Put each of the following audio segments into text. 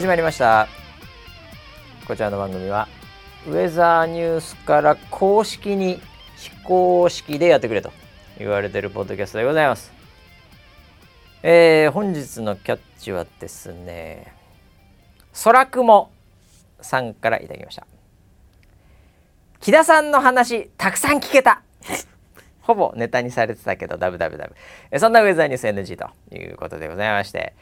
始まりました。こちらの番組はウェザーニュースから公式に非公式でやってくれと言われてるポッドキャストでございます。えー、本日のキャッチはですね空雲さんからいただきました。木田さんの話たくさん聞けた。ほぼネタにされてたけどダブダブダブ。えそんなウェザーニュース NG ということでございまして。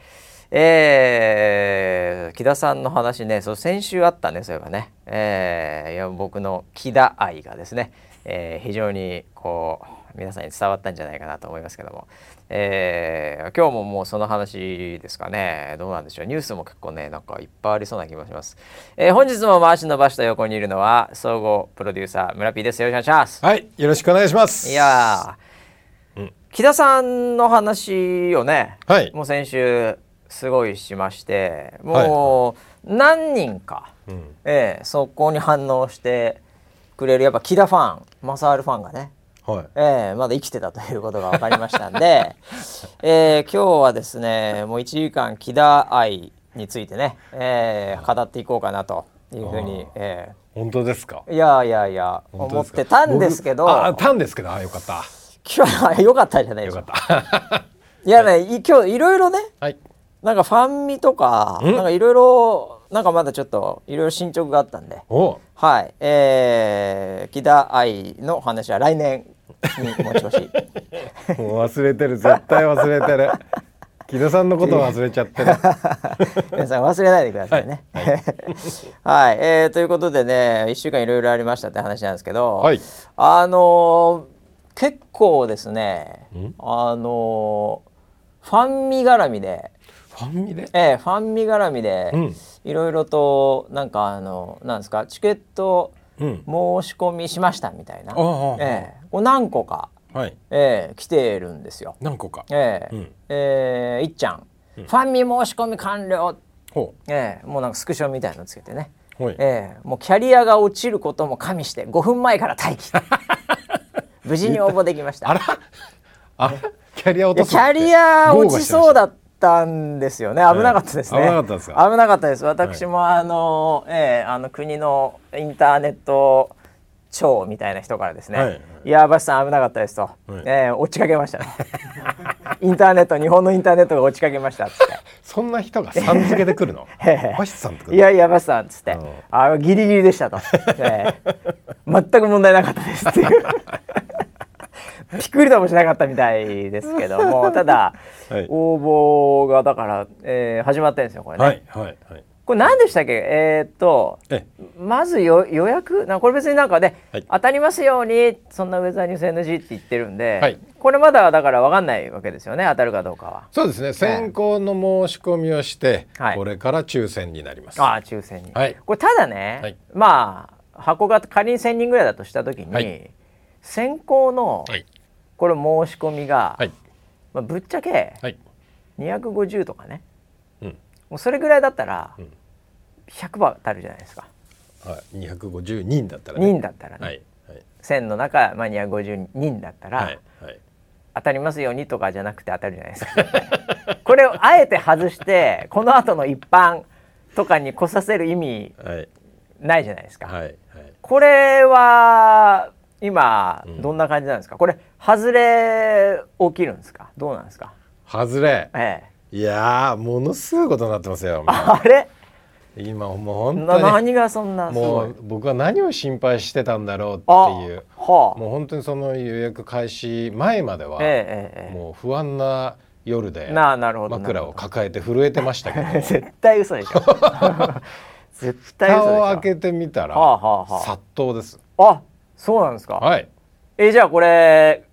えー、木田さんの話ねそう先週あったねそういえばね、えー、いや僕の木田愛がですね、えー、非常にこう皆さんに伝わったんじゃないかなと思いますけども、えー、今日ももうその話ですかね。どうなんでしょう。ニュースも結構ねなんかいっぱいありそうな気もします、えー、本日も回しの場所と横にいるのは総合プロデューサー村 P です。よろしくお願いします。はいよろしくお願いします。いやー、うん、木田さんの話をね、はい、もう先週すごいしましてもう何人か、はい、えー、そこに反応してくれるやっぱ木田ファンマサールファンがね、はい。えー、まだ生きてたということが分かりましたんで、えー、今日はですねもう1時間木田愛についてね、えー、語っていこうかなというふうに、えー、本当ですか？いやいやいや思ってたんですけどあたんですけどあよかった。今日はよかったじゃないですか。いやね、はい、今日いろいろね、はい、なんかファンミとかなんかいろいろなんかまだちょっといろいろ進捗があったんで。はい。えー、木田愛の話は来年に持ち越し。もう忘れてる。絶対忘れてる。木田さんのこと忘れちゃってる。皆さん忘れないでくださいね。はい、はい、えー、ということでね1週間いろいろありましたって話なんですけど、はい、あのー、結構ですねあのー、ファンミ絡みでファンミでええファンミ絡みでいろいろとなんかあのなんですかチケット申し込みしましたみたいな、うん、ええ。こう何個か、はい。ええ来てるんですよ。何個か。ええ。うん、ええいっちゃん、うん、ファンミ申し込み完了。ええもうなんかスクショみたいのつけてね。ええもうキャリアが落ちることも加味して5分前から待機。無事に応募できました。あら。あキャリア落とすキャリア落ちそうだったんですよね。危なかったですね、危なかったです危なかったです。私も、あの、ええあの国のインターネット長みたいな人からですね、はい。いや橋さん危なかったですと、はい、えー、落ちかけましたね。インターネット日本のインターネットが落ちかけましたっつって。そんな人がさん付けで来るの？橋さんいやいや橋さんっつって。あギリギリでしたと、えー、全く問題なかったですっていう びっくりともしなかったみたいですけどもただ、はい、応募がだから、えー、始まってるんですよこれね。はいはいはい。これ何でしたっけ？えー、っとまず予約？なこれ別になんかね、はい、当たりますようにそんなウェザーニュース NG って言ってるんで、はい、これまだだから分かんないわけですよね当たるかどうかは。そうですね。先行の申し込みをして、はい、これから抽選になります。ああ抽選に、はい、これただね、まあ箱が仮に1000人ぐらいだとした時に、先行のこれ申し込みが、まあ、ぶっちゃけ250とかね、うん、もうそれぐらいだったら、うん。100番当たるじゃないですか。はい、250人だったら、ね、人だったらね、はい。はい、1000の中、まあ、250人だったら、はい。はい、当たりますようにとかじゃなくて当たるじゃないですか。これをあえて外してこの後の一般とかに来させる意味ないじゃないですか。はい。はい、これは今どんな感じなんですか、うん、これ外れ起きるんですか？どうなんですか？外れ、ええ、いやものすごいことになってますよ。あれ？今もう本当に。何がそんなもう僕は何を心配してたんだろうっていう、はあ、もう本当にその予約開始前までは、ええ、もう不安な夜で枕を抱えて震えてましたけど。絶対嘘でしょ。絶対嘘蓋を開けてみたら、はあはあ、殺到です。あそうなんですか？はい。えじゃあこれ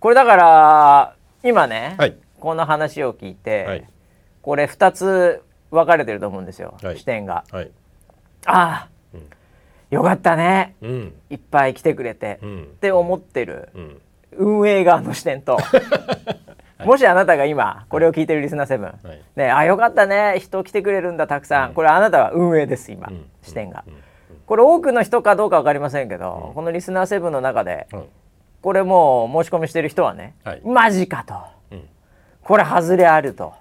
これだから今ね、はい、この話を聞いて、はい、これ2つ分かれてると思うんですよ、はい、視点が。はい、ああ、うん、よかったね、うん、いっぱい来てくれて、うん、って思ってる、運営側の視点と。もしあなたが今これを聞いてるリスナー7、はい、ねあよかったね。人来てくれるんだたくさん、これあなたは運営です今、視点が、これ多くの人かどうか分かりませんけど、このリスナー7の中で、これもう申し込みしてる人はね、はい、マジかと、これ外れあると、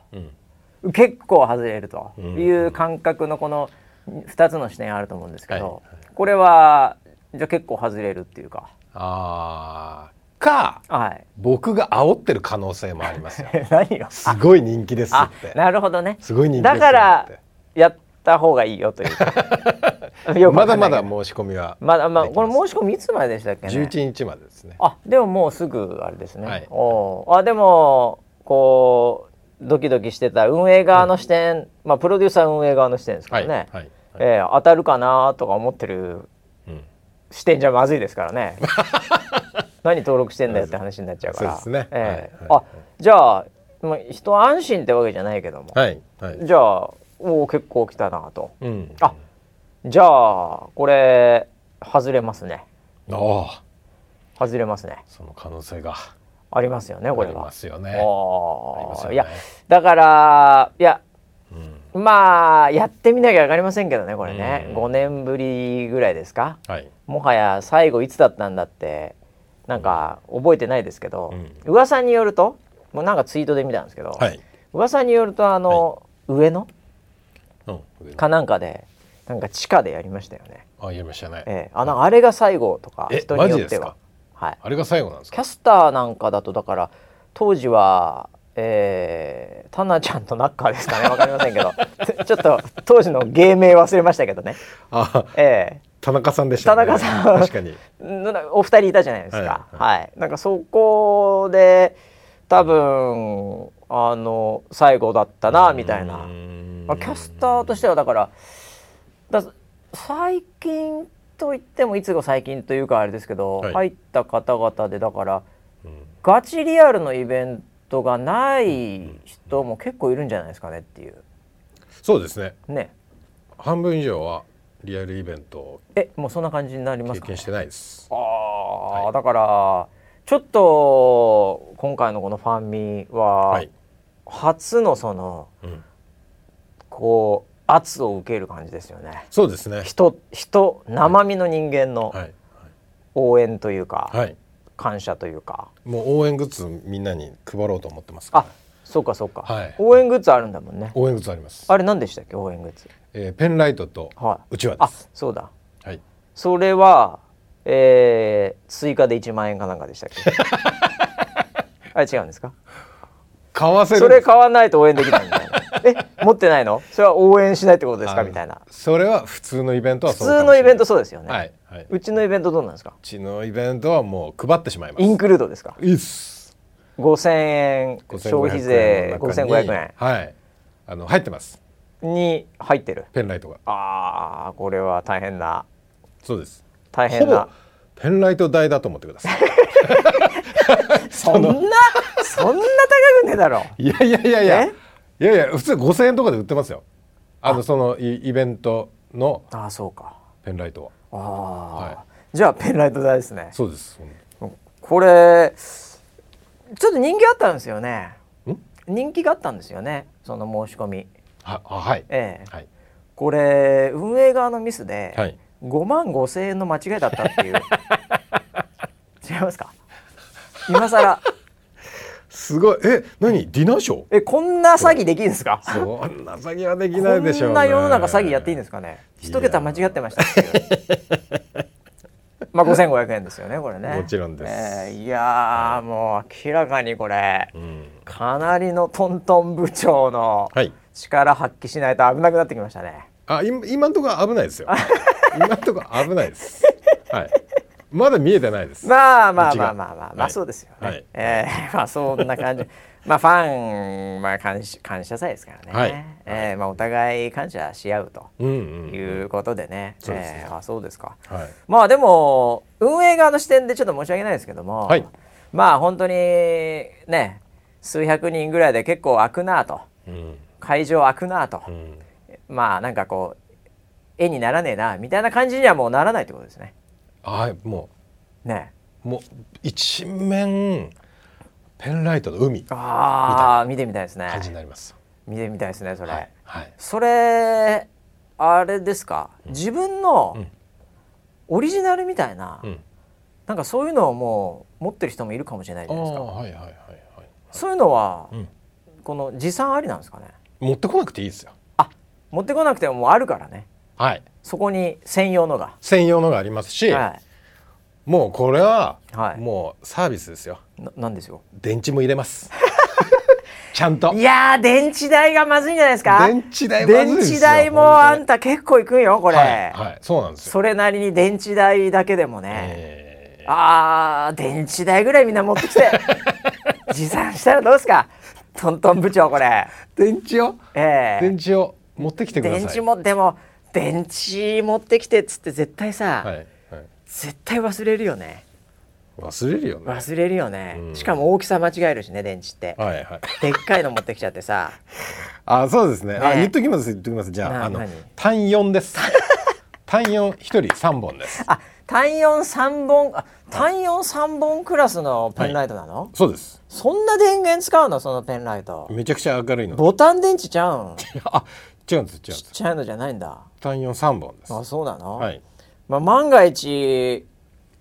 結構外れるという感覚のこの2つの視点あると思うんですけど、これはじゃあ結構外れるっていうか。あか、はい、僕が煽ってる可能性もありますよ。何よ。すごい人気ですって。なるほどね。すごい人気だからやった方がいいよというか。まだまだ申し込みは。まだまあこれ申し込みいつまででしたっけね？11日までですね。あでももうすぐあれですね。はい、おあでもこうドキドキしてた運営側の視点、うん、まあプロデューサー運営側の視点ですからね。はいはいはい、えー、当たるかなとか思ってる視点じゃまずいですからね。何登録してんだよって話になっちゃうから。そうですね、えー、はい、あじゃあ、まあ、人安心ってわけじゃないけども、はいはい、じゃあおお結構来たなと、うん、あじゃあこれ外れますね。ああ。外れますね。その可能性が。ありますよねこれは。ありますよね。あいやだからいやまあやってみなきゃ分かりませんけどねこれね、うん、5年ぶりぐらいですか、はい、もはや最後いつだったんだってなんか覚えてないですけど、うん、噂によるともうなんかツイートで見たんですけど、はい、噂によるとあの、はい、上野、うん、かなんかでなんか地下でやりましたよね。あやりましたね。ええ、あのあれが最後とか人によっては。はい。あれが最後なんですキャスターなんかだとだから当時はえー、タナちゃんとナッカーですかね？わかりませんけど。ちょっと当時の芸名忘れましたけどね。あ、えー、田中さんでした、ね、田中さん。確かに。お二人いたじゃないですか、はい、はいはい、なんかそこで多分あの最後だったなみたいな、まあ、キャスターとしてはだからだ最近といってもいつが最近というかあれですけど、はい、入った方々でだから、うん、ガチリアルのイベントトがない人も結構いるんじゃないですかねっていう。そうですね。ね。半分以上はリアルイベントえもうそんな感じになりますか、経験してないです。ああ、はい、だからちょっと今回のこのファンミは、はい、初のその、うん、こう圧を受ける感じですよね。そうですね。人人生身の人間の応援というか。はい。感謝というか。もう応援グッズみんなに配ろうと思ってますあそうかそうか、はい、応援グッズあるんだもんね。応援グッズあります。あれ何でしたっけ応援グッズ、えー、ペンライトとうちわです、はい、あそうだ。はい。それはえー、追加で1万円かなんかでしたっけ？あれ違うんですか？買わせるそれ買わないと応援できないみたいなえ持ってないの？それは応援しないってことですか？みたいな。それは普通のイベントは普通のイベントそうですよね、はい、はい、うちのイベントどうなんですか？うちのイベントはもう配ってしまいます。インクルードですか？いいっす。5000円消費税5500円はい。あの入ってます。に入ってる。ペンライトが。ああこれは大変な。そうです。大変な。ペンライト代だと思ってください。そんなそんな高くねえだろ。いやいやいやいやいやいや普通5000円とかで売ってますよ。あのそのイベントのあそうか。ペンライトは。ああ、はい、じゃあペンライト代ですね。そうですこれちょっと人気あったんですよね。人気があったんですよね。その申し込み。ははい。ええ。はい、これ運営側のミスで、はい、5万5千円の間違いだったっていう。違いますか？今更すごい。え何？ディナーショー？えこんな詐欺できるんですか？そんな詐欺はできないでしょう、ね、こんな世の中詐欺やっていいんですかね？一桁間違ってましたまあ5500円ですよねこれね。もちろんです、えー、いや、はい、もう明らかにこれ、うん、かなりのトントン部長の力発揮しないと危なくなってきましたね、あ今今んところ危ないですよ。今んところ危ないです。はいまだ見えてないです。まあまあまあまあまあ、まあそうですよね。はい、えー、まあそんな感じ。まあファンまあ感謝感謝祭ですからね。はい、えー、まあお互い感謝し合うということでね。うんうんうん、えー、あそうですか。はい、まあでも運営側の視点でちょっと申し訳ないですけども、はい、まあ本当にね数百人ぐらいで結構開くなと、うん、会場開くなと、うん、まあなんかこう絵にならねえなみたいな感じにはもうならないってことですね。はいもう。ね。もう一面ペンライトの海。ああ見てみたいですね。感じになります。見てみたいですねそれ、はい、はい、それあれですか、うん、自分のオリジナルみたいな、うん、なんかそういうのをもう持ってる人もいるかもしれないじゃないですか、はいはいはいはい、そういうのは、うん、この持参ありなんですかね？持ってこなくていいですよ。あ持ってこなくてももうあるからね。はいそこに専用のが。専用のがありますし、はい、もうこれは、もうサービスですよ。なんですよ電池も入れます。ちゃんと。いや電池代がまずいんじゃないですか？電池代電池代もあんた結構いくんよこれ、はい、はい、そうなんですよ。それなりに電池代だけでもね、えー、あー電池代ぐらいみんな持ってきて。持参したらどうですか？トントン部長これ。電池を、えー、電池を持ってきてください。電池もでも電池持ってきてっつって絶対さ、はいはい、絶対忘れるよね。忘れるよね。忘れるよね、うん、しかも大きさ間違えるしね電池って、はいはい、でっかいの持ってきちゃってさ。あそうですね、ね、あ言っときます言っときます。じゃああの単4です。単4一人三本です。あ単4三本あ単4三本クラスのペンライトなの、はい、そうです。そんな電源使うの？そのペンライト。めちゃくちゃ明るいの。ボタン電池ちゃうん？あ違うんです違うんです。ちっちゃいのじゃないんだ。単4三本です。あそうなの？はい。まあ万が一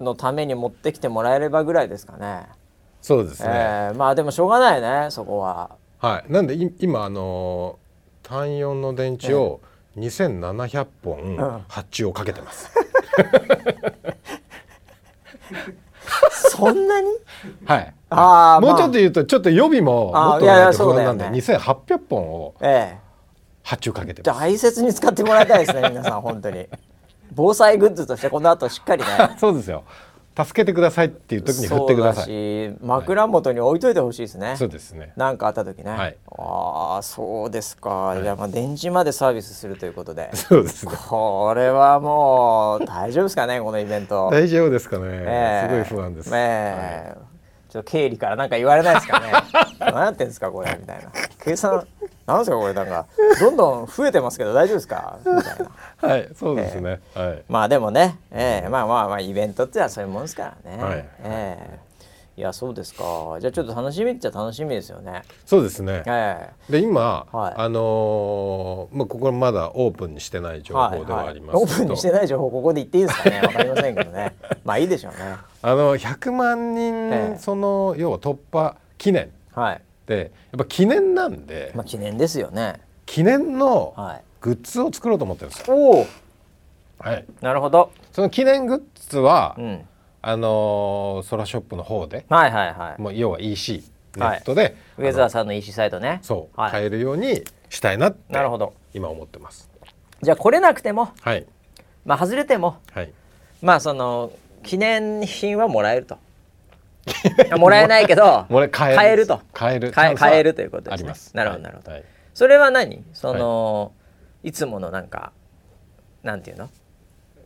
のために持ってきてもらえればぐらいですかね。そうですね、えー、まあでもしょうがないねそこは。はい。なんで今あのー、単4の電池を2700本発注をかけてます、そんなに？はい。あ、もうちょっと言うとちょっと予備ももっとないと不安なんで、ね、2800本を発注かけてます、大切に使ってもらいたいですね皆さん本当に。防災グッズとしてこの後しっかりね。そうですよ助けてくださいっていう時に振ってください。し枕元に置いといてほしいですね、はい、そうですね。何かあった時ね、はい、ああそうですか、はい、じゃあまあ電池までサービスするということで。そうですね。これはもう大丈夫ですかねこのイベント。大丈夫ですかね、えー、すごい不安です、えー、ちょっと経理から何か言われないですかね。何やってんですかこれみたいな。計算なんですかこれなんか。どんどん増えてますけど大丈夫ですか？みたいな。はいそうですね、えー、はい、まあでもね、えー、まあまあまあイベントってのはそういうもんですからね、はい、えー、いやそうですか。じゃあちょっと楽しみっちゃ楽しみですよね。そうですね、えー、で今、はい、あのー、まあここまだオープンにしてない情報ではあります、はいはい、オープンにしてない情報ここで言っていいですかね？わかりませんけどね。まあいいでしょうねあの100万人、その要は突破記念はい。でやっぱ記念なんで、まあ、記念ですよね。記念のグッズを作ろうと思ってるんですよ。おはい、なるほど。その記念グッズは、うん、あのソラショップの方で、はいはいはい、もう要は EC ネットで、はい、ウェザーさんの EC サイトね。そう、はい、買えるようにしたいなってなるほど。今思ってます。じゃあ来れなくても、はい、まあ外れても、はい、まあその記念品はもらえると。もらえないけど 買える。と。買える。買えるということです、ね、なるほどなるほど、はい、それは何？その、はい、いつものなんかなんていうの？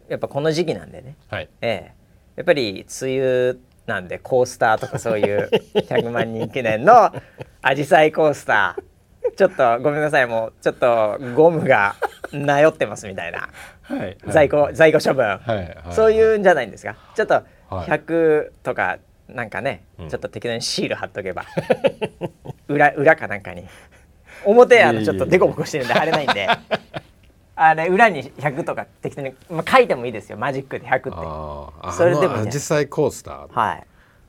やっぱこの時期なんでね、はい、ええ。やっぱり梅雨なんでコースターとかそういう 100万人記念のアジサイコースター。ちょっとごめんなさい。もうちょっとゴムがなよってますみたいな、はい、在庫在庫処分、はいはい、そういうんじゃないんですか？ちょっと100とかなんかね、うん、ちょっと適当にシール貼っとけば。裏裏かなんかに。表あのちょっとデコボコしてるんで貼れないんで。あれ裏に100とか適当に、まあ、書いてもいいですよ。マジックで100って。それでもアジサイコースター、はい、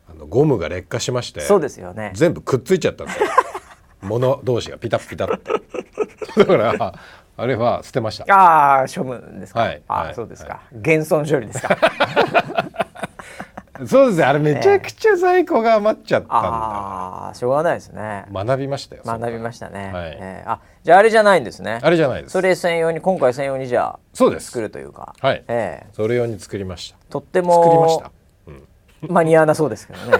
あのゴムが劣化しましてそうですよね。全部くっついちゃったんですよ。物同士がピタッピタッって。だからあれは捨てました。ああ処分ですか、はい、あ、はい、そうですか、はい、現存処理ですか。そうです。ねあれめちゃくちゃ在庫が余っちゃったんだ、ああしょうがないですね。学びましたよ学びましたね、はい。えー、あじゃああれじゃないんですね。あれじゃないです。それ専用に今回専用にじゃあそうです。作るというか。はい、えー、それ用に作りました。とっても作りました、うん、間に合わなそうですけどね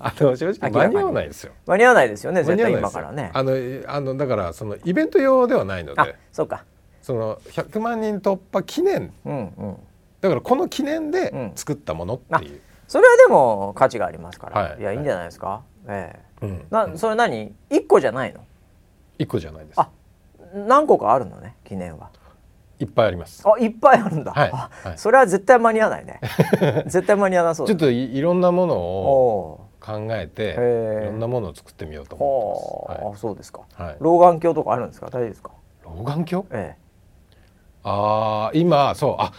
あの正直間に合わないですよ。間に合わないですよね絶対今からね。あのあのだからそのイベント用ではないのでそうか。その100万人突破記念、うんうん、だからこの記念で作ったものっていう、うんそれはでも価値がありますから、はい、いやいいんじゃないですか、ええ。うん、なそれ何？一個じゃないの？一個じゃないです。あ何個かあるのね記念は。いっぱいあります。あいっぱいあるんだ、はい、はい、それは絶対間に合わないね。絶対間に合わなそう。ちょっといろんなものを考えていろんなものを作ってみようと思ってます、はい、あそうですか、はい、老眼鏡とかあるんですか？大丈夫ですか？老眼鏡？ええ。ああ今そうあ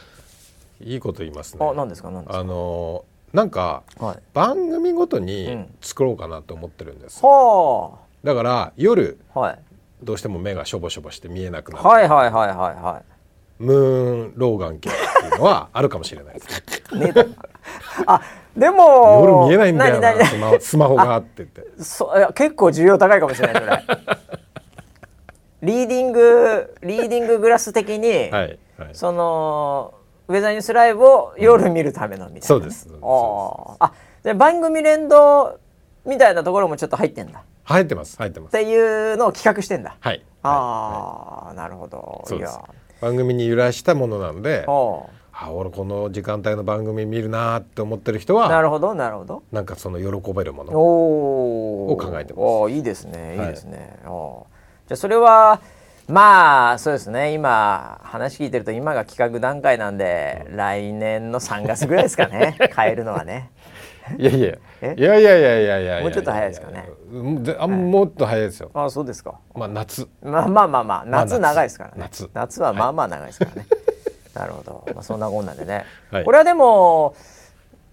いいこと言いますね。あ何ですか？何ですか？あのなんか、はい、番組ごとに作ろうかなと思ってるんです、はあ、だから夜、はい、どうしても目がしょぼしょぼして見えなくなる。はいはいはいはいはいムーン老眼鏡っていうのはあるかもしれないですね。ねあでも夜見えないんだよなスマスマホがって言って。そ結構需要高いかもしれないそれ。リーディングリーディンググラス的に、はいはい、そのウェザーニュースライブを夜見るためのみたいな、ね、そうですああで番組連動みたいなところもちょっと入ってんだ。入ってます入ってます。っていうのを企画してんだ。はいああ、はい、なるほど。そうです。番組に揺らしたものなんであ俺この時間帯の番組見るなって思ってる人はなるほどなるほど。なんかその喜べるものを考えてます。おいいですねい。いですね、はい、じゃあそれはまあそうですね。今話聞いてると今が企画段階なんで、うん、来年の3月ぐらいですかね。変えるのはね。いやいや。いやいやいやいやいや。もうちょっと早いですかね。あもっと早いですよ。あそうですか。まあ夏。まあまあまあまあ夏。長いですからね。夏。夏はまあまあ長いですからね、なるほど、まあ、そんなこんなんでね、はい、これはでも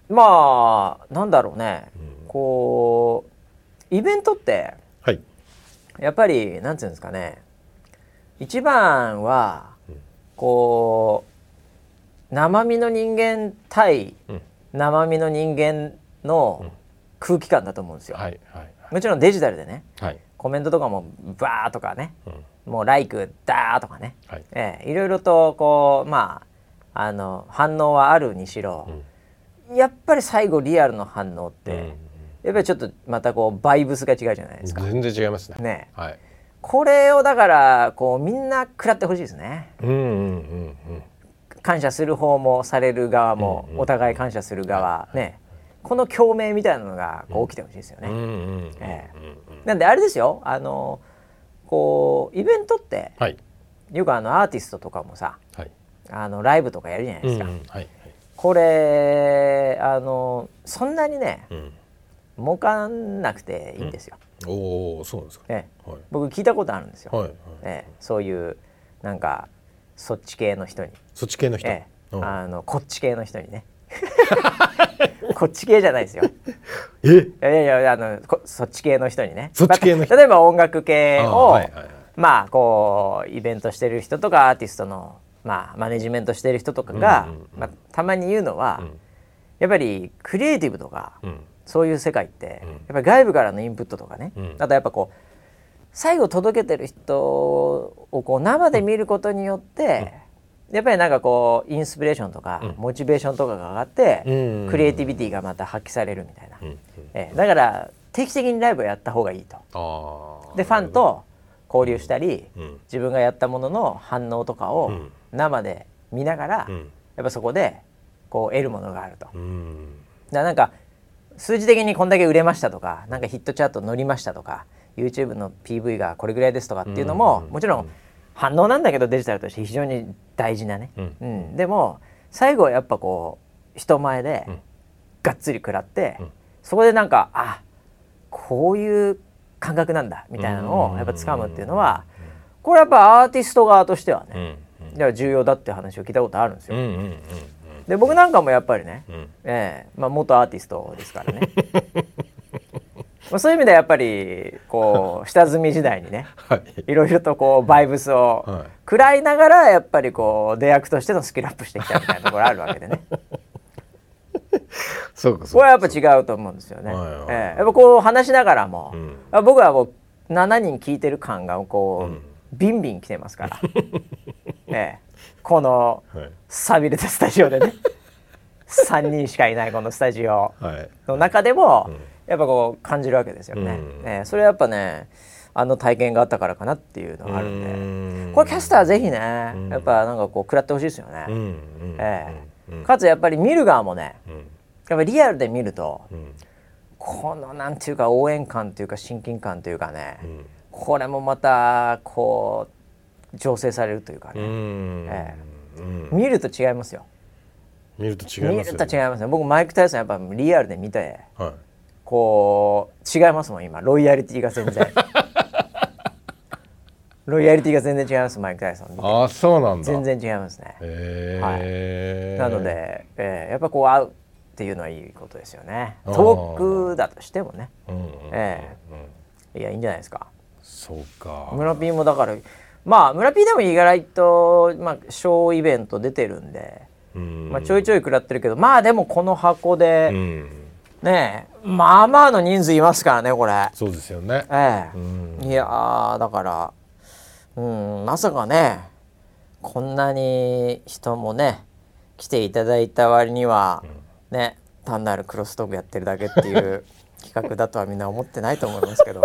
まあなんだろうね、うん、こうイベントって、はい、やっぱりなんていうんですかね。一番は、こう生身の人間対生身の人間の空気感だと思うんですよ。もちろんデジタルでね、はい、コメントとかもバーとかね、うん、もう「ライク」ダーとかね、はい。えー、いろいろとこうまああの反応はあるにしろ、うん、やっぱり最後リアルの反応って、うん、やっぱりちょっとまたこうバイブスが違うじゃないですか。全然違いますね。ね、はい、これをだからこうみんな食らってほしいですね。うんうんうんうん。感謝する方もされる側もお互い感謝する側ねこの共鳴みたいなのがこう起きてほしいですよね。なんであれですよ。あのこうイベントって、はい、よくあのアーティストとかもさ、はい、あのライブとかやるじゃないですか。うんうん。はい、これあのそんなにね、うん、儲かんなくていいんですよ。うん、おおそうですか、ねはい、僕聞いたことあるんですよ。はいはい。ええ、そういうなんかそっち系の人に。そっち系の人、ええ、あのこっち系の人にね こっち系じゃないですよ。え？いやいやあのそっち系の人にね。そっち系の人？例えば音楽系を、はいはいはい、まあこうイベントしてる人とかアーティストのまあマネジメントしてる人とかが、うんうんうん、まあ、たまに言うのは、うん、やっぱりクリエイティブとか、うん、そういう世界って、うん、やっぱり外部からのインプットとかね、あとやっぱこう最後届けてる人をこう生で見ることによって、やっぱりなんかこうインスピレーションとか、モチベーションとかが上がって、クリエイティビティがまた発揮されるみたいな、えだから定期的にライブをやった方がいいと。でファンと交流したり、自分がやったものの反応とかを生で見ながら、やっぱそこでこう得るものがあると。だなんか数字的にこんだけ売れましたとかなんかヒットチャート乗りましたとか YouTube の PV がこれぐらいですとかっていうのも、もちろん反応なんだけどデジタルとして非常に大事なね、うん、うん、でも最後はやっぱこう人前でがっつり食らって、うん、そこでなんかあこういう感覚なんだみたいなのをやっぱ掴むっていうのはこれやっぱアーティスト側としてはね、うん、重要だって話を聞いたことあるんですよ。で僕なんかもやっぱりね、えーまあ、元アーティストですからね まあ、そういう意味ではやっぱりこう下積み時代にね、はい、いろいろとこうバイブスを食らいながらやっぱりこう出役としてのスキルアップしてきたみたいなところあるわけでね。そうかこれはやっぱ違うと思うんですよね。はいはい、えー、やっぱこう話しながらも、うん、僕はもう7人聞いてる感がこう、うん、ビンビン来てますから、えー、この寂れたスタジオでね。3人しかいないこのスタジオの中でも、はいうんやっぱこう感じるわけですよね。うん、えー、それやっぱねあの体験があったからかなっていうのがあるんで。これキャスターぜひねやっぱなんかこう食らってほしいですよね。えー、かつやっぱり見る側もねやっぱリアルで見ると、このなんていうか応援感というか親近感というかね、これもまたこう醸成されるというかね、えー、見ると違いますよ。見ると違いますよ、ね、見ると違いますね。僕マイク・タイソンやっぱリアルで見て、はいこう違いますもん今。ロイヤリティが全然。ロイヤリティが全然違いますマイク・タイソン。ああそうなんだ。全然違いますね。へえ、はい、なので、えー、やっぱこう会うっていうのはいいことですよね。遠くだとしてもね、うんうん、えー、いやいいんじゃないですか。そうか。村ピーもだからまあ村ピーでも意外と、まあ、ショーイベント出てるんで、ん。まあ、ちょいちょい食らってるけどまあでもこの箱で、ねまあまあの人数いますからねこれ。そうですよね。ええ。いやだからうんまさかねこんなに人もね来ていただいた割には、うん、ね単なるクロストークやってるだけっていう企画だとはみんな思ってないと思いますけど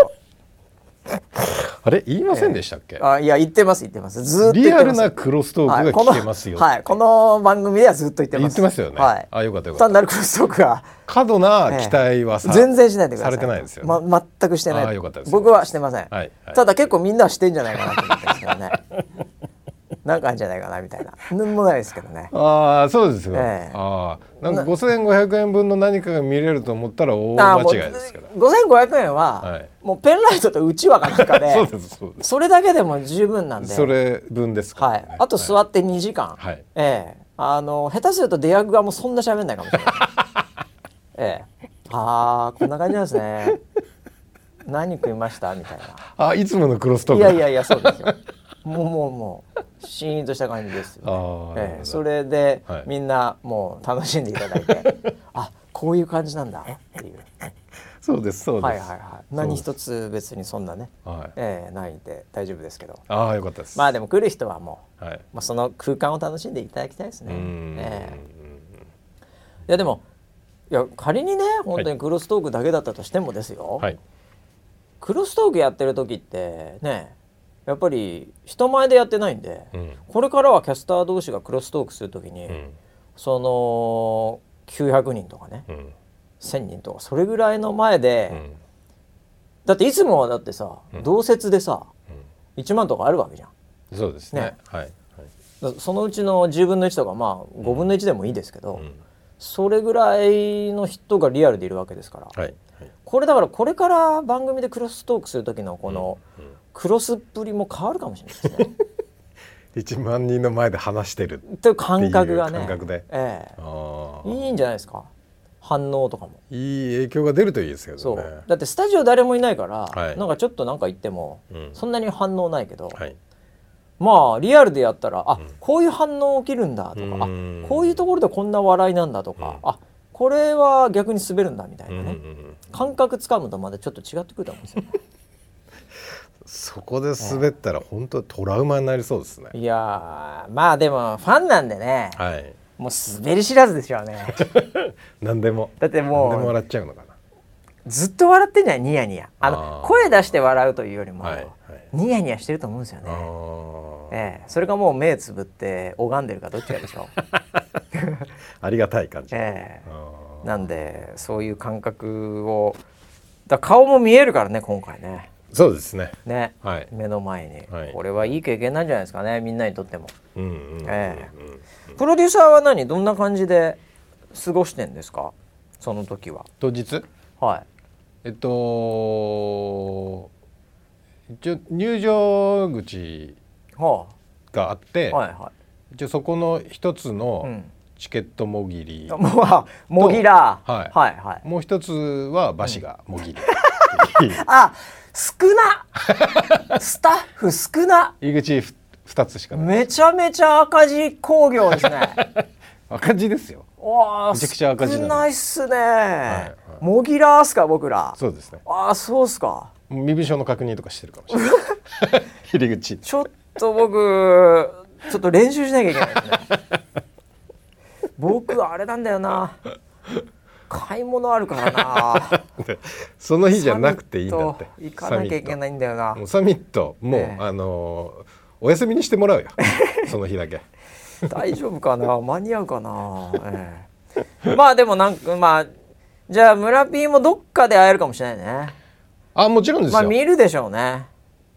あれ言いませんでしたっけ、えー、あいや言ってます言ってます。ずっとリアルなクロストークが聞けますよ、はい、この番組ではずっと言ってます。言ってますよね、はい、あよかったよかった。単なるクロストークが。過度な期待は、えー、全然しないでください。されてないですよ、ね、ま、全くしてない。僕はしてません、はいはい、ただ結構みんなはしてんじゃないかなと思ってますけどねなんかあるんじゃないかなみたいな。何もないですけどね。ああそうですよ、えー、ああなんか5500円分の何かが見れると思ったら大間違いですから。5500円は、はい、もうペンライトとうちわかなんかで そうです。そうですそれだけでも十分なんで。それ分ですか。ら、ね、はい、あと座って2時間、はい、ええ。ー、あの下手すると出役がもうそんな喋んないかもしれない。ええ。ー、ああこんな感じなんですね。何食いました？みたいな。あいつものクロストークいやいやいやそうですよ。もうもうもうシーンとした感じですよ、ね、ええ、それで、はい、みんなもう楽しんでいただいてあこういう感じなんだっていう。そうですそうです。はいはいはい。何一つ別にそんなね、はい、えー、ないんで大丈夫ですけど。ああよかったです。まあでも来る人はもう、はい、まあその空間を楽しんでいただきたいですね。えー、いやでもいや仮にね本当にクロストークだけだったとしてもですよ。はい、クロストークやってる時ってねやっぱり人前でやってないんで、うん、これからはキャスター同士がクロストークする時に、うん、その900人とかね、うん、1,000人とかそれぐらいの前で、うん、だっていつもはだってさ、同説でさ、うん、1万とかあるわけじゃん。そうですね、ね、はい、はい、そのうちの10分の1とかまあ5分の1でもいいですけど、それぐらいの人がリアルでいるわけですから、はいはい、これだからこれから番組でクロストークする時のこの、うんクロスっぷりも変わるかもしれないですね。1万人の前で話してるという感覚がね。感覚で、ええ、いいんじゃないですか？反応とかも。いい影響が出るといいですけど、ね、だってスタジオ誰もいないから、はい、なんかちょっと何か言っても、うん、そんなに反応ないけど、はい、まあリアルでやったらあ、うん、こういう反応起きるんだとか、あこういうところでこんな笑いなんだとか、うん、あこれは逆に滑るんだみたいなね、うんうんうん、感覚つかむとまだちょっと違ってくると思うんですよ。ね。そこで滑ったら本当トラウマになりそうですね。いやまあでもファンなんでね、はい、もう滑り知らずでしょうね。何でも。だってもう何でも笑っちゃうのかな。ずっと笑ってんじゃないニヤニヤ。あの声出して笑うというよりも、はいはい、ニヤニヤしてると思うんですよね。ええ、それがもう目つぶって拝んでるかどっちかでしょう。ありがたい感じ、ええ、なんでそういう感覚をだ顔も見えるからね今回ねそうですね。ね、はい、目の前に、はい、これはいい経験なんじゃないですかね。みんなにとっても。プロデューサーは何？どんな感じで過ごしてんですか？その時は。当日？はい。えっと一応入場口があって、ははいはい、一応そこの一つのチケットもぎり、うん、もぎら、はい、はいはい。もう一つは馬車がもぎり、う。ん、あ少な。スタッフ少な。入り口二つしかない。めちゃめちゃ赤字工業ですね。赤字ですよ。わめちゃくちゃ赤字少ないっすね、はいはい、もぎらーすか僕ら。そうですね。ああそうっすか。身分証の確認とかしてるかもしれない。入り口。ちょっと僕ちょっと練習しなきゃいけないね僕あれなんだよな買い物あるからな。その日じゃなくていいんだって。行かなきゃいけないんだよな。サミット。もう、え。あのお休みにしてもらうよ。その日だけ。大丈夫かな？間に合うかな、ええ、まあでもなんかまあじゃあ村 P もどっかで会えるかもしれないね。あもちろんですよ。まあ見るでしょうね。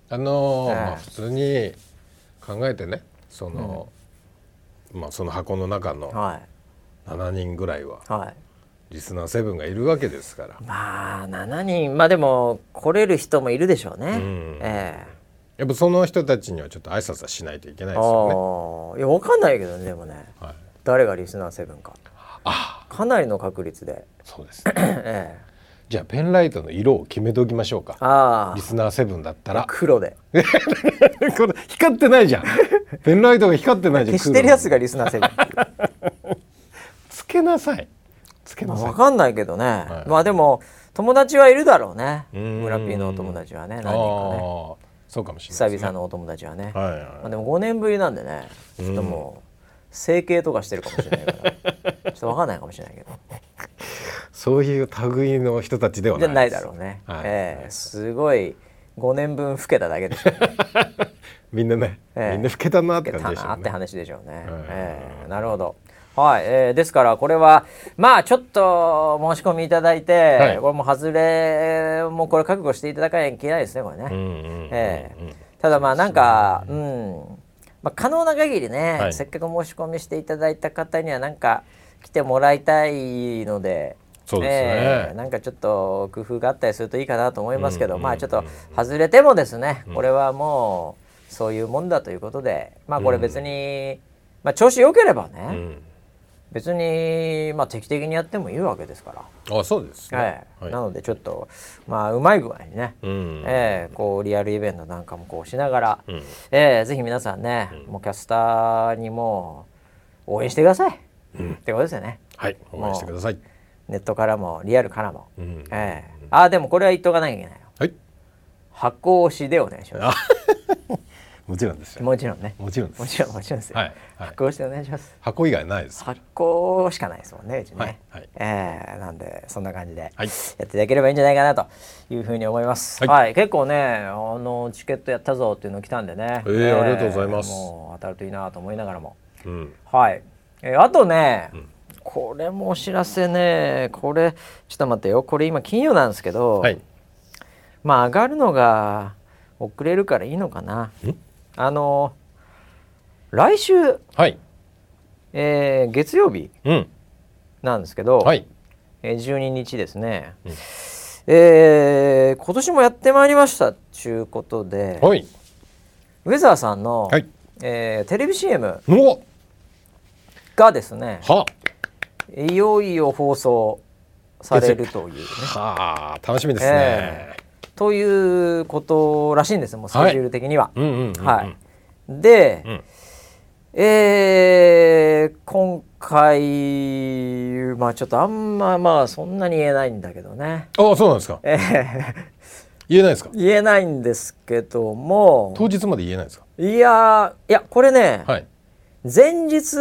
あのーえまあ、普通に考えてねその、うん、まあその箱の中の7人ぐらいは、はいリスナー7がいるわけですから。まあ7人まあでも来れる人もいるでしょうね、うん、ええ。ー、やっぱその人たちにはちょっと挨拶はしないといけないですよね。いや分かんないけどねでもね、はい、誰がリスナー7か。あ。かなりの確率で。そうですね、ええ。じゃあペンライトの色を決めておきましょうか。リスナーセブンだったら。黒で。これ光ってないじゃん。ペンライトが光ってないじゃん消してるやつがリスナーセブン つけなさいつけなさい、まあ、分かんないけどね、はい、まあでも友達はいるだろうね。村 P のお友達はね何人かね。そうかもしれない、ね、久々のお友達はね、はいはい、まあ、でも5年ぶりなんでねちょっともう整形とかしてるかもしれないから。ちょっと分かんないかもしれないけど。そういう類の人たちではないないだろうね、はい、えー、すごい5年分老けただけでしょう、ね、みんなね、えー、みんな老けたなって感じでしょうね。って話でしょうね、はい、えー、なるほどはい、えー、ですからこれはまあちょっと申し込みいただいて、はい、これも外れもこれ覚悟していただかなきゃいけないですねこれね、えー、ただまあなんかう、ね、うん。まあ、可能な限りね、はい、せっかく申し込みしていただいた方にはなんか来てもらいたいのでそうですね、えー、なんかちょっと工夫があったりするといいかなと思いますけど、まあちょっと外れてもですね、これはもうそういうもんだということでまあこれ別に、まあ調子良ければね、別に、まあ、定期的にやってもいいわけですから。あそうですね、はい、なのでちょっとまあうまい具合にね、うん、えー、こうリアルイベントなんかもこうしながら、うん、えー、ぜひ皆さんね、うん、もうキャスターにも応援してください、うん、ってことですよね。はい応援してください。ネットからもリアルからも、うん、えー、あでもこれは言っとかなきゃいけないよ、はい、発行押しでお願いしますもちろんですもちろんね。もちろんもちろんもちろんですよ、はいはい、発行してお願いします。箱以外ないです。発行しかないですもんねうちね、はいはい、えー、なんでそんな感じでやっていただければいいんじゃないかなというふうに思います、はい、はい、結構ねあのチケットやったぞっていうの来たんでね。えー、えー、ありがとうございます。もう当たるといいなと思いながらも、うん、はい、えー、あとね、うん。これもお知らせね。これちょっと待ってよ。これ今金曜なんですけど、はい、まあ上がるのが遅れるからいいのかなあの来週、はい。えー、月曜日なんですけど、うんはい、えー、12日ですね、うん、えー、今年もやってまいりましたということで、はい、ウェザーさんの、はい。えー、テレビ CM がですねいよいよ放送されるというね。はあ楽しみですね。えーということらしいんですもうスケジュール的には。はい、で、うん、えー、今回まあちょっとあんままあそんなに言えないんだけどね。ああそうなんですか。えー、言えないですか？言えないんですけども。当日まで言えないですか？いやいやこれね、はい、前日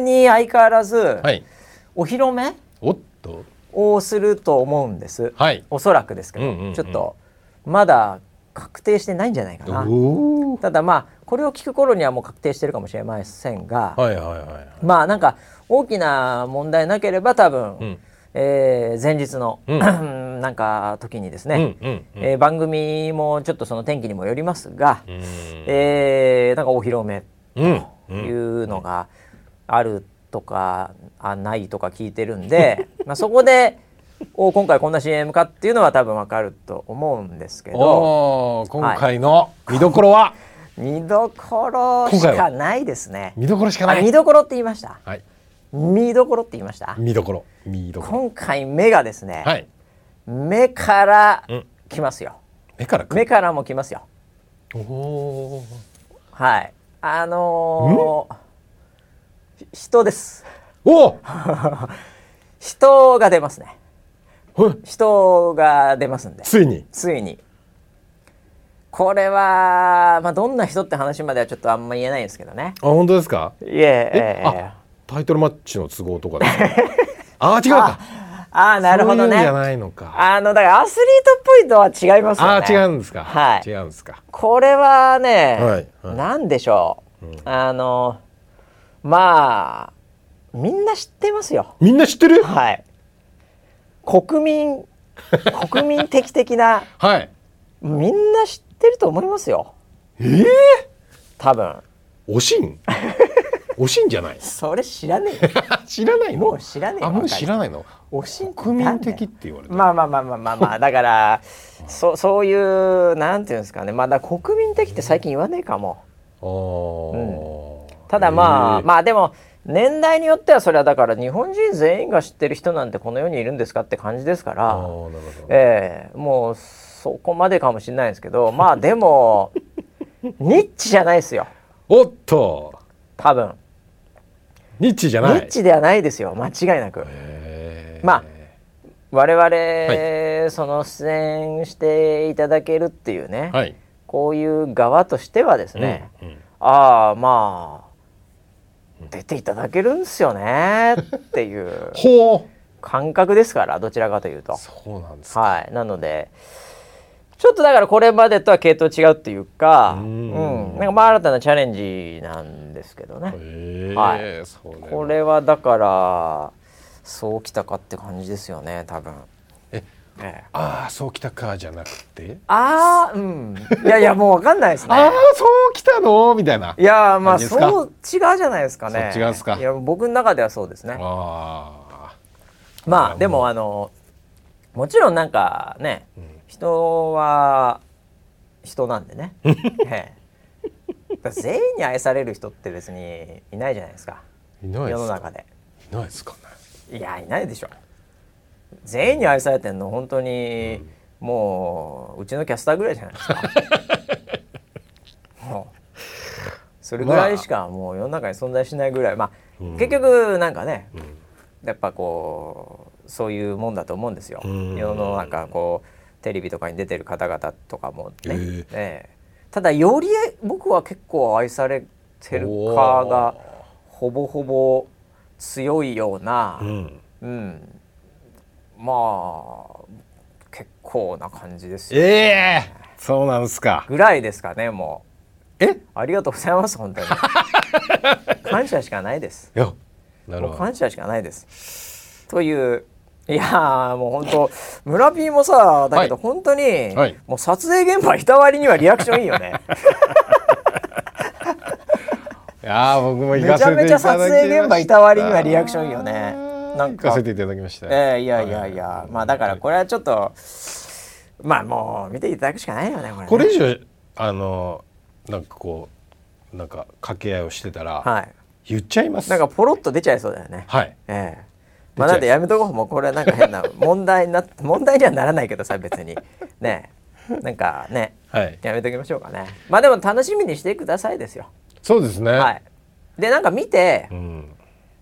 に相変わらず、はい、お披露目。おっと。をすると思うんです、はい、おそらくですけど、うんうんうん、ちょっとまだ確定してないんじゃないかな。ただまあこれを聞く頃にはもう確定してるかもしれませんが、はいはいはいはい、まあなんか大きな問題なければ多分、うん、えー、前日の、うん、なんか時にですね、うんうんうん、えー、番組もちょっとその天気にもよりますが、うん、えー、なんかお披露目というのがあるとかあないとか聞いてるんで、まあ、そこで お今回こんな CM かっていうのは多分わかると思うんですけど。今回の見どころは、はい、見どころしかないですね。見どころしかない。見どころって言いました、はい、見どころって言いました？見どころ。見どころ。今回目がですね、はい、目から来ますよ、目から目からも来ますよ。おはい。あのー人です。お 人が出ますね人が出ますんで。ついに。ついに。これは、まあ、どんな人って話まではちょっとあんま言えないんですけどね。あ本当ですか？いええタイトルマッチの都合とか あ違うか。あなるほどね。じゃないのか。あのだからアスリートっぽいとは違いますよね。あ違うんですか？はい。違うんですか。これはね、はいはい、なんでしょう、うん、あのまあみんな知ってますよ。みんな知ってる？はい国民国民的的な はい。みんな知ってると思いますよ。ええー、多分。おしん？おしんじゃない？それ知らねえ 知らないの？もう知らねえあもう知らないの？おしん国民的って言われてまあまあまあまあまあまあだからそそういうなんていうんですかねまだ国民的って最近言わねえかもああ、うんただまあまあでも年代によってはそれはだから日本人全員が知ってる人なんてこの世にいるんですかって感じですから、えー、もうそこまでかもしれないですけどまあでも ニッチじゃないですよ。おっと。多分。ニッチじゃない。ニッチではないですよ。間違いなく。まあ我々、はい、その出演していただけるっていうね、はい、こういう側としてはですね、うんうん、ああまあ出ていただけるんですよねっていう 感覚ですからどちらかというと。そうなんですはい、なのでちょっとだからこれまでとは系統違うっていうか、うん、なんかまあ新たなチャレンジなんですけどね。はい、これはだからそうきたかって感じですよね多分。ああそうきたかじゃなくて？ああうん。いやいやもうわかんないですね。ああそうきたの？みたいな。いやまあそう違うじゃないですかね。違うすか？いや僕の中ではそうですね。ああまあでもあのもちろんなんかね、うん。人は人なんでね、ええ、全員に愛される人って別にいないじゃないですか。世の中で。いないですかね。いやいないでしょ全員に愛されてんの？本当に、うん、もううちのキャスターぐらいじゃないですか。もうそれぐらいしかもう世の中に存在しないぐらい。まあ、うん、結局なんかね、うん、やっぱこうそういうもんだと思うんですよ、世の中こうテレビとかに出てる方々とかもね、えー、えー、ただより僕は結構愛されてるかがほぼほぼ強いような、うん、うん、まあ結構な感じですよ、ね、えー、そうなんですか。ぐらいですかねもう。え？ありがとうございます本当に。感謝しかないです。いやなるほど。感謝しかないです。といういやもう本当村 P もさだけど本当に、はい、もう撮影現場いたわりにはリアクションいいよね。いや僕もめちゃめちゃ撮影現場いたわりにはリアクションいいよね。なんかせていただきました。えー、いやいやいや、まあだからこれはちょっとまあもう見ていただくしかないよねこれ、ね、これ以上あのなんかこうなんか掛け合いをしてたら、はい、言っちゃいます。なんかポロッと出ちゃいそうだよね。はい。ええ。ーまあなんでやめとこう。もうこれなんか変な問題な 問題にはならないけどさ別に。ねなんかね、はい、やめときましょうかね。まあでも楽しみにしてくださいですよ。そうですね。はい。でなんか見て、うん、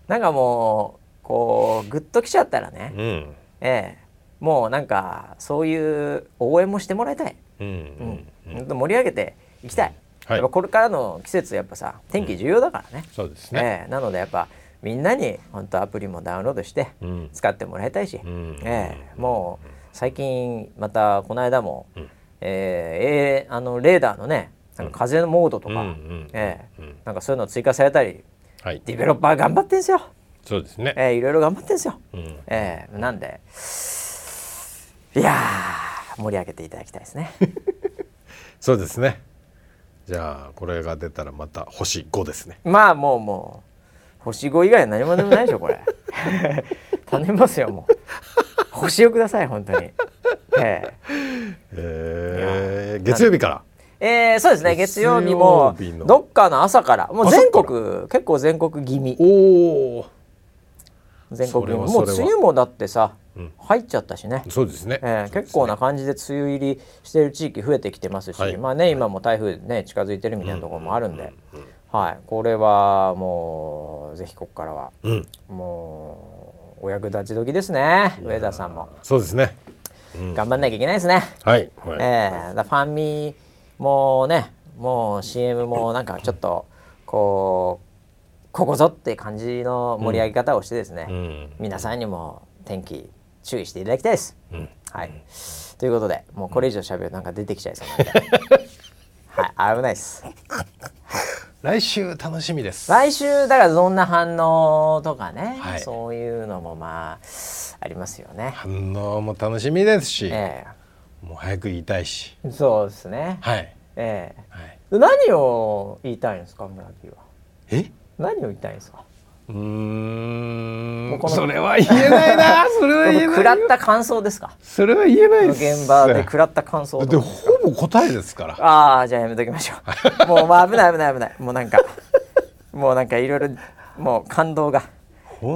なんかもうこうグッときちゃったらね、うん、ええもうなんかそういう応援もしてもらいたい、うんうん、盛り上げていきたい、はい、やっぱこれからの季節やっぱさ天気重要だからね、そうですね、ええ、なのでやっぱみんなに本当アプリもダウンロードして使ってもらいたいし、うん、えー、もう最近またこの間も、うん、えー、あのレーダーのねなんか風のモードとか、うん、えー、なんかそういうの追加されたり、はい、ディベロッパー頑張ってんすよ。そうですね。えー、いろいろ頑張ってんすよ。うん、えー、なんで。いや盛り上げていただきたいですね。そうですね。じゃあこれが出たらまた星5ですね。まあもうもう星5以外は何もでもないでしょこれ。頼みますよもう。星をください本当に。ええー、月曜日から？えー、そうですね月曜日もどっかの朝から。もう全国結構全国気味。お全国もう梅雨もだってさ、うん、入っちゃったしね。そうですね、えー、結構な感じで梅雨入りしてる地域増えてきてますし、はい、まあね今も台風ね近づいてるみたいなところもあるんで、はい、これはもうぜひここからは、うん、もうお役立ち時ですね。上田さんも。そうですね、うん、頑張んなきゃいけないですね。はい、はい、えー、だファンミもねもう CM もなんかちょっとこうここぞって感じの盛り上げ方をしてですね、うん、皆さんにも天気注意していただきたいです、うん、はい。ということでもうこれ以上しゃべるなんか出てきちゃいそうなんで。はい危ないです。来週楽しみです。来週だからどんな反応とかね、はい、そういうのもまあありますよね。反応も楽しみですし、えー、もう早く言いたいし。そうですね。はい。ええ。ーはい、何を言いたいんですか村木は？え？何を言いたいんですか？うん。それは言えないな。それは言えない食らった感想ですか？それは言えないです。現場で食らった感想でほぼ答えですから。ああじゃあやめときましょう。もうまあ危ない危ない危ない。もうなんかもうなんかいろいろもう感動が。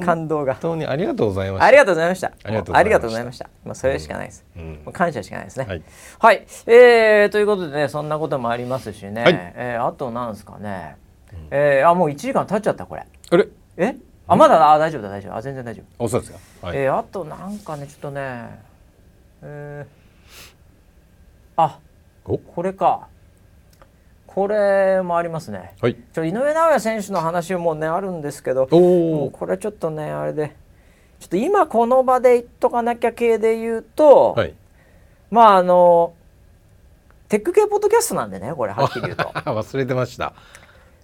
感動が。本当にありがとうございました。ありがとうございました。ありがとうございました。もうそれしかないです、うん。うん、感謝しかないですね。はい、はい、えー、ということでねそんなこともありますしね、はい、えー、あとなんですかね、うん、えー、あもう1時間経っちゃったこれ。あれ？え？あまだあ大丈夫だ大丈夫。あ全然大丈夫。おそうですか、はい、えー、あとなんかねちょっとねえー、あこれか。これもありますね、はい、ちょ井上尚弥選手の話もねあるんですけどこれちょっとねあれでちょっと今この場で言っとかなきゃ系で言うと、はい、まああのテック系ポッドキャストなんでねこれはっきり言うと。忘れてました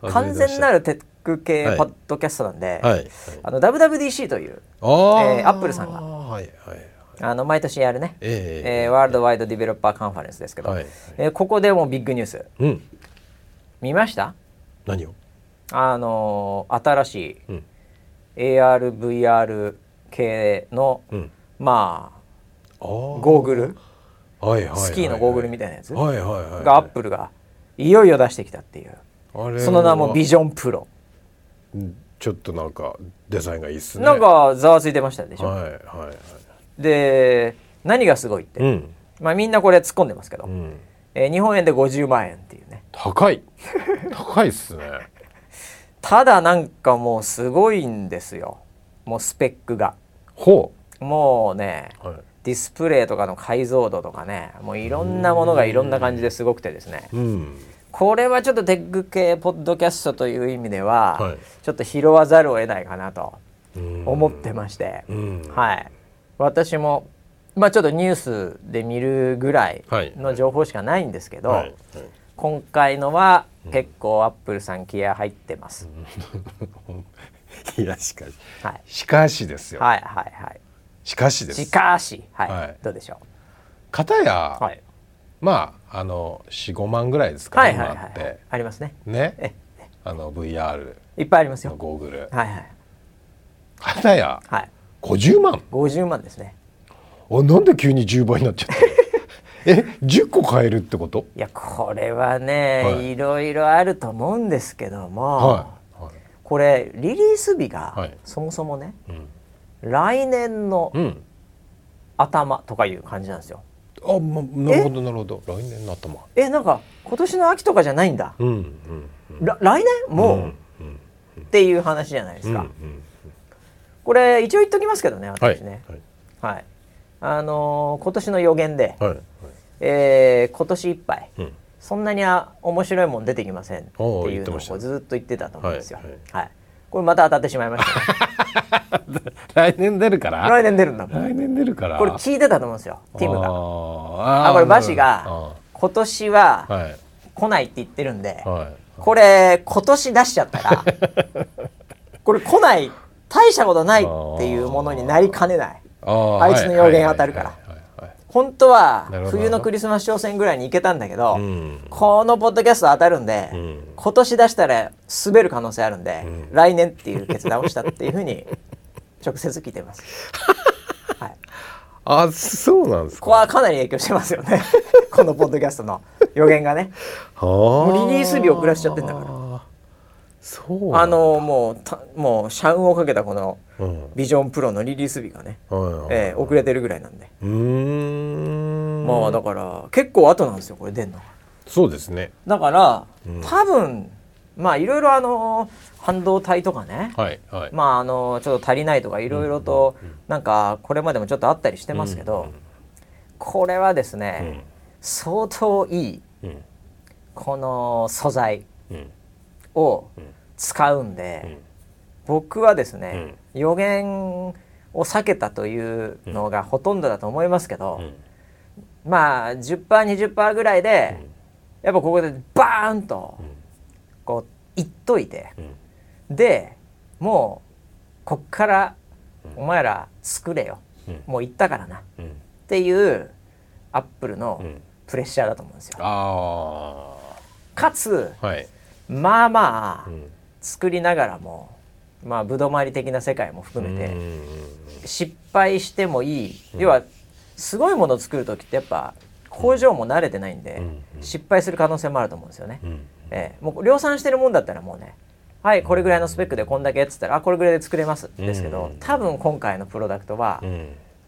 完全なるテック系ポッドキャストなんで、はい。はい、あの WWDC という、えー、アップルさんが、はいはいあの毎年やるね、えー、えー、ワールドワイドディベロッパーカンファレンスですけど、はいはい、えー、ここでもビッグニュース、うん、見ました？何を？あの新しい、うん、ARVR 系の、うん、まあゴーグル、はいはい、スキーのゴーグルみたいなやつ、はいはいはい、がアップルがいよいよ出してきたっていうその名もビジョンプロ。ちょっとなんかデザインがいいっすね。なんかざわついてましたでしょ、はいはいはい、で何がすごいって、うん、まあみんなこれ突っ込んでますけど、うん、えー、日本円で50万円っていうね。高い。高いっすね。ただなんかもうすごいんですよ。もうスペックが。ほう。もうね、はい、ディスプレイとかの解像度とかねもういろんなものがいろんな感じですごくてですね、うん、これはちょっとテック系ポッドキャストという意味では、はい、ちょっと拾わざるを得ないかなと思ってまして、はい。私もまあちょっとニュースで見るぐらいの情報しかないんですけど、はい。はい。今回のは結構アップルさん気合入ってます。いやしかし、はい、しかしですよ。はいはいはい。しかしです。しかし、はい、はい、どうでしょう。片や、はい、まああの四五万ぐらいですか、ね、はいはいはい、はい、ありますね。ね？あの VR いっぱいありますよ。ゴーグル。はいはい。片や、はい、五十万？五十万ですね。あなんで急に十倍になっちゃった。え10個買えるってこと？いやこれはね、はい、いろいろあると思うんですけども、はいはい、これリリース日が、そもそもね、うん、来年の頭とかいう感じなんですよ。あ、ま、なるほどなるほど。来年の頭。えなんか今年の秋とかじゃないんだ、うんうんうん、来年？もう、うんうん、っていう話じゃないですか、うんうん、これ一応言っときますけどね私ね、はい、はい、あのー、今年の予言で、はいえー、今年いっぱい、うん、そんなにあ面白いもん出てきませんっていうのをずっと言ってたと思うんですよ。はい、はい、これまた当たってしまいました、ね、来年出るから？来年出るんだ。来年出るから。これ聞いてたと思うんですよティムが。あこれバシが今年は来ないって言ってるんで、はい、これ今年出しちゃったら これ来ない大したことないっていうものになりかねない。あい。つの予言当たるから。本当は冬のクリスマス商戦ぐらいに行けたんだけど、うん、このポッドキャスト当たるんで、うん、今年出したら滑る可能性あるんで、うん、来年っていう決断をしたっていうふうに直接聞いてます。はい、あそうなんですか。ここはかなり影響してますよね。このポッドキャストの予言がね。もうリリース日遅らしちゃってんだから。そうあのもうたもう社運をかけたこのビジョンプロのリリース日がね、うん、えー、遅れてるぐらいなんで。うん。まあだから結構後なんですよこれ出んのそうですね。だから、うん、多分まあいろいろあの半導体とかね、はいはい、まああのちょっと足りないとかいろいろとなんかこれまでもちょっとあったりしてますけど、うん、これはですね、相当いい、この素材を、使うんで、うん、僕はですね、うん、予言を避けたというのがほとんどだと思いますけど、うん、まあ 10%20% ぐらいで、やっぱここでバーンとこう言っといて、でもうこっからお前ら作れよ、もう言ったからな、っていうアップルのプレッシャーだと思うんですよ。かつ、はい、まあまあ、作りながらもまあぶどまり的な世界も含めて失敗してもいい。要はすごいものを作る時ってやっぱ工場も慣れてないんで失敗する可能性もあると思うんですよね。えー、もう量産してるもんだったらもうねはいこれぐらいのスペックでこんだけっつったらあこれぐらいで作れますですけど、多分今回のプロダクトは、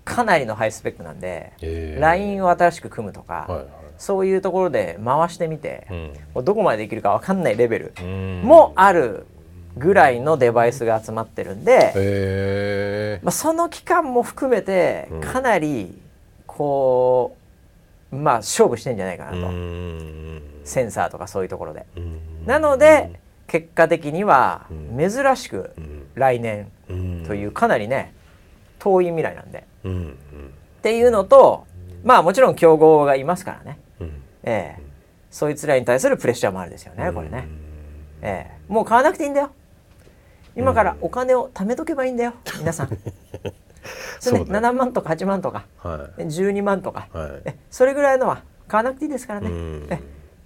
かなりのハイスペックなんで、LINE を新しく組むとか、はいはい、そういうところで回してみて、うん、どこまでできるか分かんないレベルもあるぐらいのデバイスが集まってるんで、まあ、その期間も含めてかなりこうまあ勝負してんじゃないかなと。センサーとかそういうところで。なので結果的には珍しく来年というかなりね遠い未来なんで。っていうのとまあもちろん競合がいますからね、ええ。そいつらに対するプレッシャーもあるですよねこれね、ええ。もう買わなくていいんだよ。今からお金を貯めとけばいいんだよ皆さん。そね、7万とか8万とか、はい、12万とか、はい、えそれぐらいのは買わなくていいですからね、え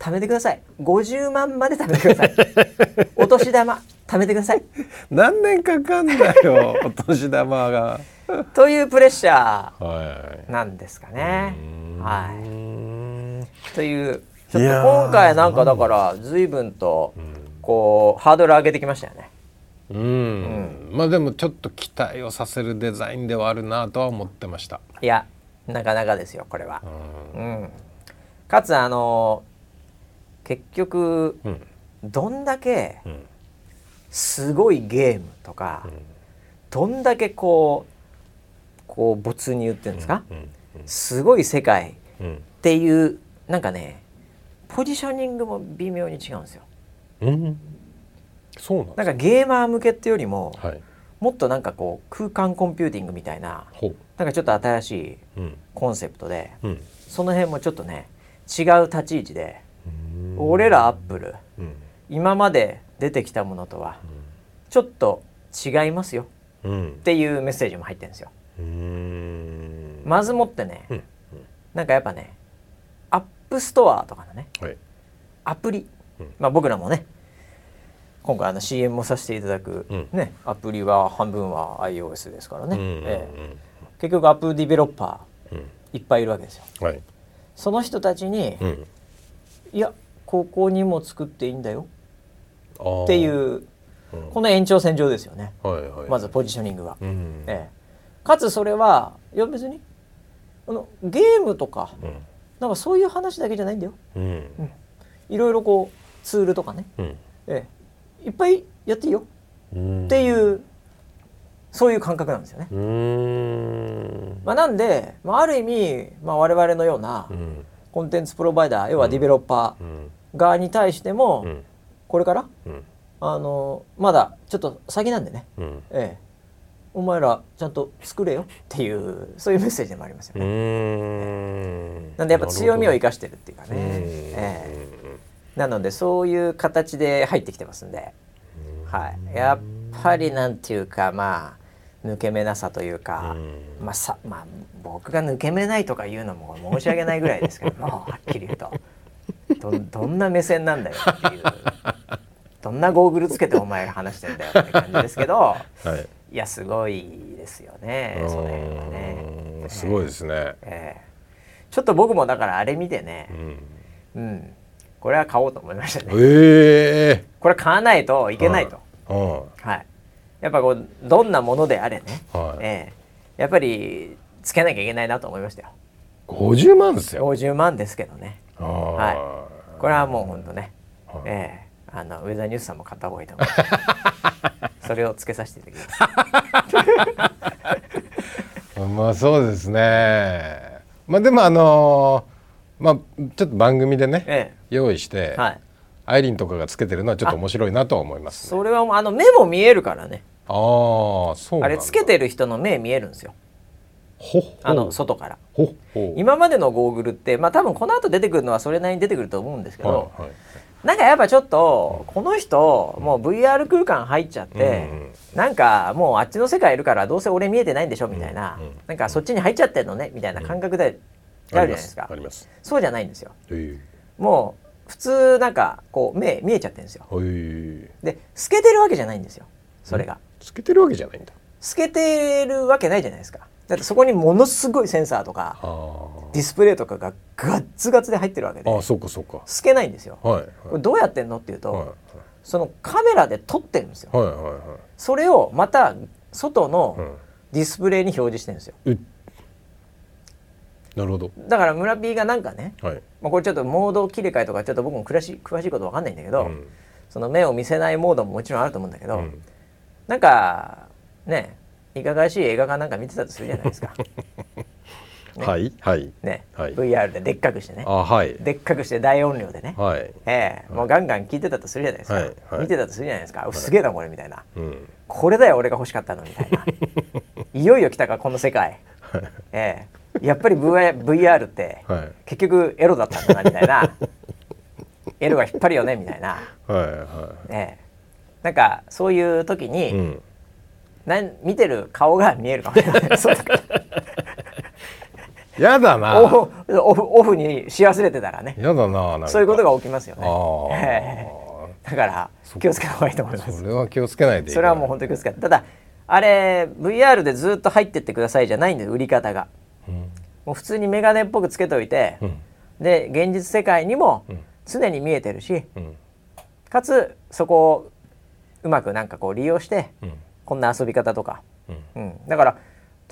貯めてください。50万まで貯めてください。お年玉貯めてください。何年かかんだよ お年玉が。というプレッシャーなんですかね。はい、というちょっと今回なんかだから随分とこうハードル上げてきましたよね。うん、うん、まあでもちょっと期待をさせるデザインではあるなとは思ってました。いやなかなかですよこれは、うん、うん、かつあの結局、うん、どんだけすごいゲームとか、どんだけこうこう没入っていうんですか、すごい世界っていう、なんかねポジショニングも微妙に違うんですよ。うん、そうなんなんかゲーマー向けってよりも、はい、もっとなんかこう空間コンピューティングみたいななんかちょっと新しいコンセプトで、うん、その辺もちょっとね違う立ち位置で俺らアップル、うん、今まで出てきたものとはちょっと違いますよ、っていうメッセージも入ってるんですよ。まずもってね、うん、なんかやっぱねアップストアとかのね、はい、アプリ、うん、まあ僕らもね今回あの CM もさせていただく、うん、ね、アプリは半分は iOS ですからね、ええ、結局アップルディベロッパー、いっぱいいるわけですよ。はい、その人たちに、いやここにも作っていいんだよ。っていう、この延長線上ですよね、はいはい、まずポジショニングが。ええ。かつそれはいや別にあのゲームとか、うん、なんかそういう話だけじゃないんだよ、うん、うん、いろいろこうツールとかね、うん、ええ、いっぱいやっていいよ、っていうそういう感覚なんですよね。まあ、なんで、まあ、ある意味、まあ、我々のようなコンテンツプロバイダー、要はディベロッパー側に対しても、これから、あのまだちょっと先なんでね、ええ、お前らちゃんと作れよ。っていうそういうメッセージでもありますよね。なんでやっぱ強みを生かしてるっていうかね、えー、なのでそういう形で入ってきてますんで、はい、やっぱりなんていうかまあ抜け目なさというか、まあさまあ、僕が抜け目ないとか言うのも申し訳ないぐらいですけどもはっきり言うとどどんな目線なんだよっていう。どんなゴーグルつけてお前が話してんだよって感じですけど。はい。いやすごいですよねその辺はね。すごいですね、えー、ちょっと僕もだからあれ見てね、うん、うん、これは買おうと思いましたね。ええ。ー、これ買わないといけないと、はい。やっぱこうどんなものであれね、はい、えー、やっぱりつけなきゃいけないなと思いましたよ。50万ですよ。50万ですけどねはい。これはもう本当ね、はい、ええ。あのウェザーニュースさんも買った方がいいと思います。それをつけさせていただきます。まあそうですね。まあでもあのー、まあちょっと番組でね、ええ、用意して、はい、アイリンとかがつけてるのはちょっと面白いなと思います、ね、それはあの目も見えるからね。ああそうあれつけてる人の目見えるんですよあの外から。今までのゴーグルってまあ多分この後出てくるのはそれなりに出てくると思うんですけど、はいはいなんかやっぱちょっとこの人もう VR 空間入っちゃって、うなんかもうあっちの世界いるからどうせ俺見えてないんでしょみたいな、なんかそっちに入っちゃってんのねみたいな感覚であるじゃないですか。そうじゃないんですよ、もう普通なんかこう目見えちゃってるんですよ。で透けてるわけじゃないんですよそれが。透けてるわけじゃないんだ。透けてるわけないじゃないですかだってそこにものすごいセンサーとかディスプレイとかがガッツガツで入ってるわけであそうかそうか。透けないんですよ、はいはい、これどうやってんのっていうと、はいはい、そのカメラで撮ってるんですよ、はいはいはい、それをまた外のディスプレイに表示してるんですよ、うん、なるほど。だから村 P がなんかね、はい、まあ、これちょっとモード切り替えとかちょっと僕も詳しい詳しいこと分かんないんだけど、うん、その目を見せないモードももちろんあると思うんだけど、うん、なんかねいかがわしい映画かなんか見てたとするじゃないですか。ね、はいはい。ね、はい、VR ででっかくしてね。あ、はい、でっかくして大音量でね、はい。えー、もうガンガン聞いてたとするじゃないですか、はいはい、見てたとするじゃないですか、すげえなこれみたいな、うん、これだよ俺が欲しかったのみたいな。いよいよ来たかこの世界、はい、えー、やっぱり VR, VR って、はい、結局エロだったんだなみたいな。エロが引っ張るよねみたいな、はいはい。えー、なんかそういう時に、うん、なん見てる顔が見えるかもしれない。そうだからやだな。オフオフにし忘れてたらね。やだなそういうことが起きますよね。だから気をつけた方がいいと思います。それは気をつけないでそれはもう本当に気をつけただあれ VR でずっと入ってってくださいじゃないんです売り方が、うん、もう普通に眼鏡っぽくつけといて、うん、で現実世界にも常に見えてるし、うん、かつそこをうまくなんかこう利用して、こんな遊び方とか、うん。だから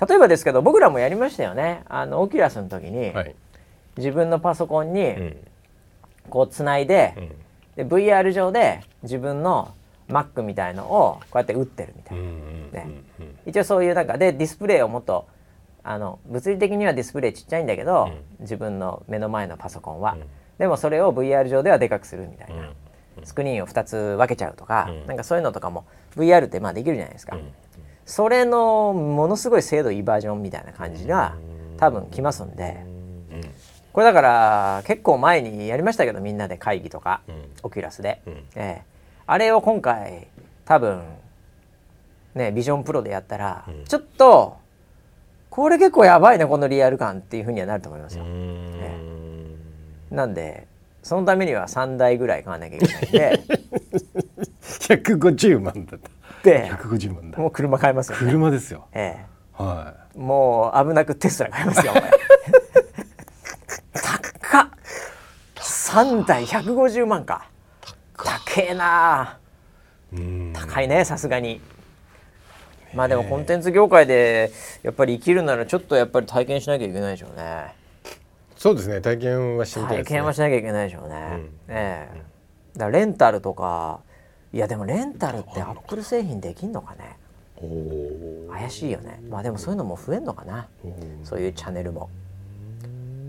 例えばですけど僕らもやりましたよね。あのオキュラスの時に、はい、自分のパソコンにこうつないでうん、で VR 上で自分の Mac みたいのをこうやって打ってるみたいな、ね、一応そういうなんかでディスプレイをもっとあの物理的にはディスプレイちっちゃいんだけど、うん、自分の目の前のパソコンは、うん、でもそれを VR 上ではでかくするみたいな、スクリーンを2つ分けちゃうとか、うん、なんかそういうのとかも VR ってまあできるじゃないですか。それのものすごい精度いいバージョンみたいな感じが多分来ますんで。これだから結構前にやりましたけどみんなで会議とか、オキュラスで、えあれを今回多分ねビジョンプロでやったら、ちょっとこれ結構やばいねこのリアル感っていうふうにはなると思いますよ。えなんでそのためには3台ぐらい買わなきゃいけないんで 150万だった。って150万だ。もう車買いますよ、ね、車ですよ。ええ。はい、もう危なくテスラ買いますよ 高っ。3台150万か。高えな高いねさすがに。まあでもコンテンツ業界でやっぱり生きるならちょっとやっぱり体験しなきゃいけないでしょうね。そうですね。体験はしなきゃ、ね、体験はしなきゃいけないでしょうね、うん、ええ。だからレンタルとかいやでもレンタルってアップル製品できんのかね？怪しいよね。まあでもそういうのも増えんのかな？そういうチャンネルも。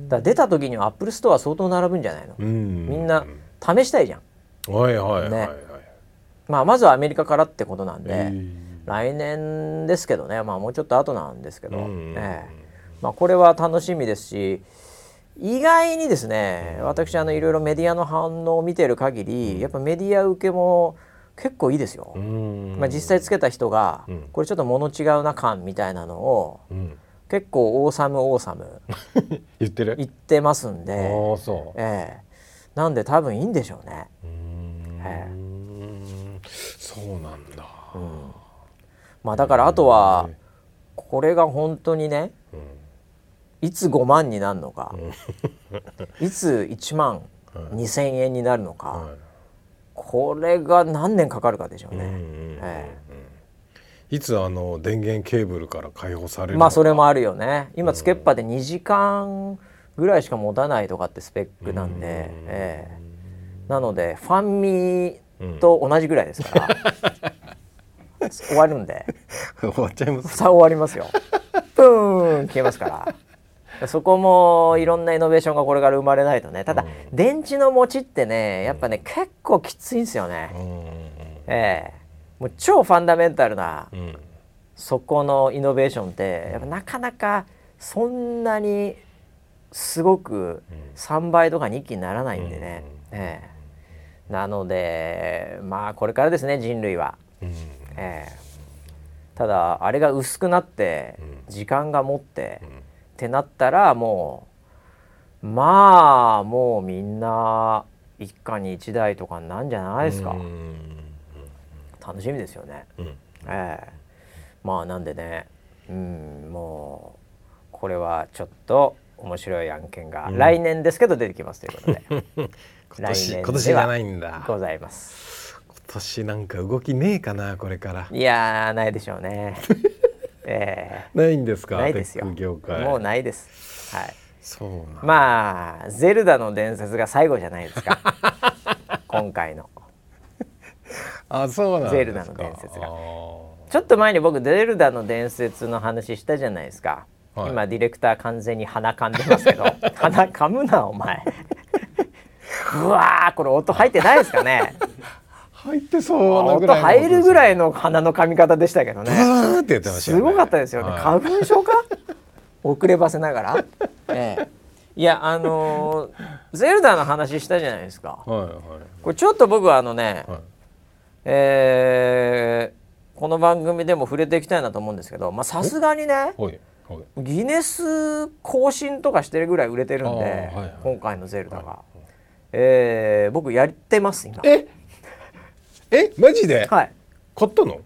だ出た時にはアップルストア相当並ぶんじゃないの？みんな試したいじゃん。はいはいはい、ね、まあまずはアメリカからってことなんで来年ですけどね。まあもうちょっと後なんですけど、ねまあ、これは楽しみですし意外にですね私あのいろいろメディアの反応を見てる限りやっぱメディア受けも結構いいですよ。まあ、実際つけた人が、これちょっと物違うな感みたいなのを、結構オーサムオーサム 言ってる？言ってますんで。そう、ええ。なんで多分いいんでしょうね。ええ、そうなんだ、うん、まあだからあとはこれが本当にね、いつ5万になるのか、いつ1万2,000円になるのか、はいこれが何年かかるかでしょうね。えいつあの電源ケーブルから解放されるまあそれもあるよね。今つけっぱで2時間ぐらいしか持たないとかってスペックなんで、ええ、なのでファンミと同じぐらいですから、終わるんで。終わっちゃいますさあ終わりますよ。プーン！消えますからそこもいろんなイノベーションがこれから生まれないとね。ただ、うん、電池の持ちってねやっぱね、結構きついんですよね、うん、ええ。もう超ファンダメンタルな、うん、そこのイノベーションってやっぱなかなかそんなにすごく3倍とかに一気にならないんでね、ええ。なのでまあこれからですね人類は、ええ。ただあれが薄くなって時間が持って、ってなったらもうまあもうみんな一家に一台とかなんじゃないですか。楽しみですよね、うん、ええ。まあなんでね。うんもうこれはちょっと面白い案件が来年ですけど出てきますということで、うん、来年今年じゃないんだ。ございます。今年なんか動きねえかなこれから。いやないでしょうねえー、ないんですか？ないですよ。もうないです。はい。そうまあゼルダの伝説が最後じゃないですか。今回の。あそうなんゼルダの伝説が。ちょっと前に僕ゼルダの伝説の話したじゃないですか、はい、今ディレクター完全に鼻かんでますけど。鼻かむなお前。うわこれ音入ってないですかね？入ってそうなぐらい音入るぐらいの鼻の噛み方でしたけどね。すごかったですよね、はい、花粉症か？遅ればせながら、ええ、いやあのー、ゼルダの話したじゃないですか、はいはい、これちょっと僕はあのね、はい、えー、この番組でも触れていきたいなと思うんですけどさすがにねギネス更新とかしてるぐらい売れてるんで、はいはい、今回のゼルダが、はい、えー、僕やってます今。ええマジで？はい。買ったの？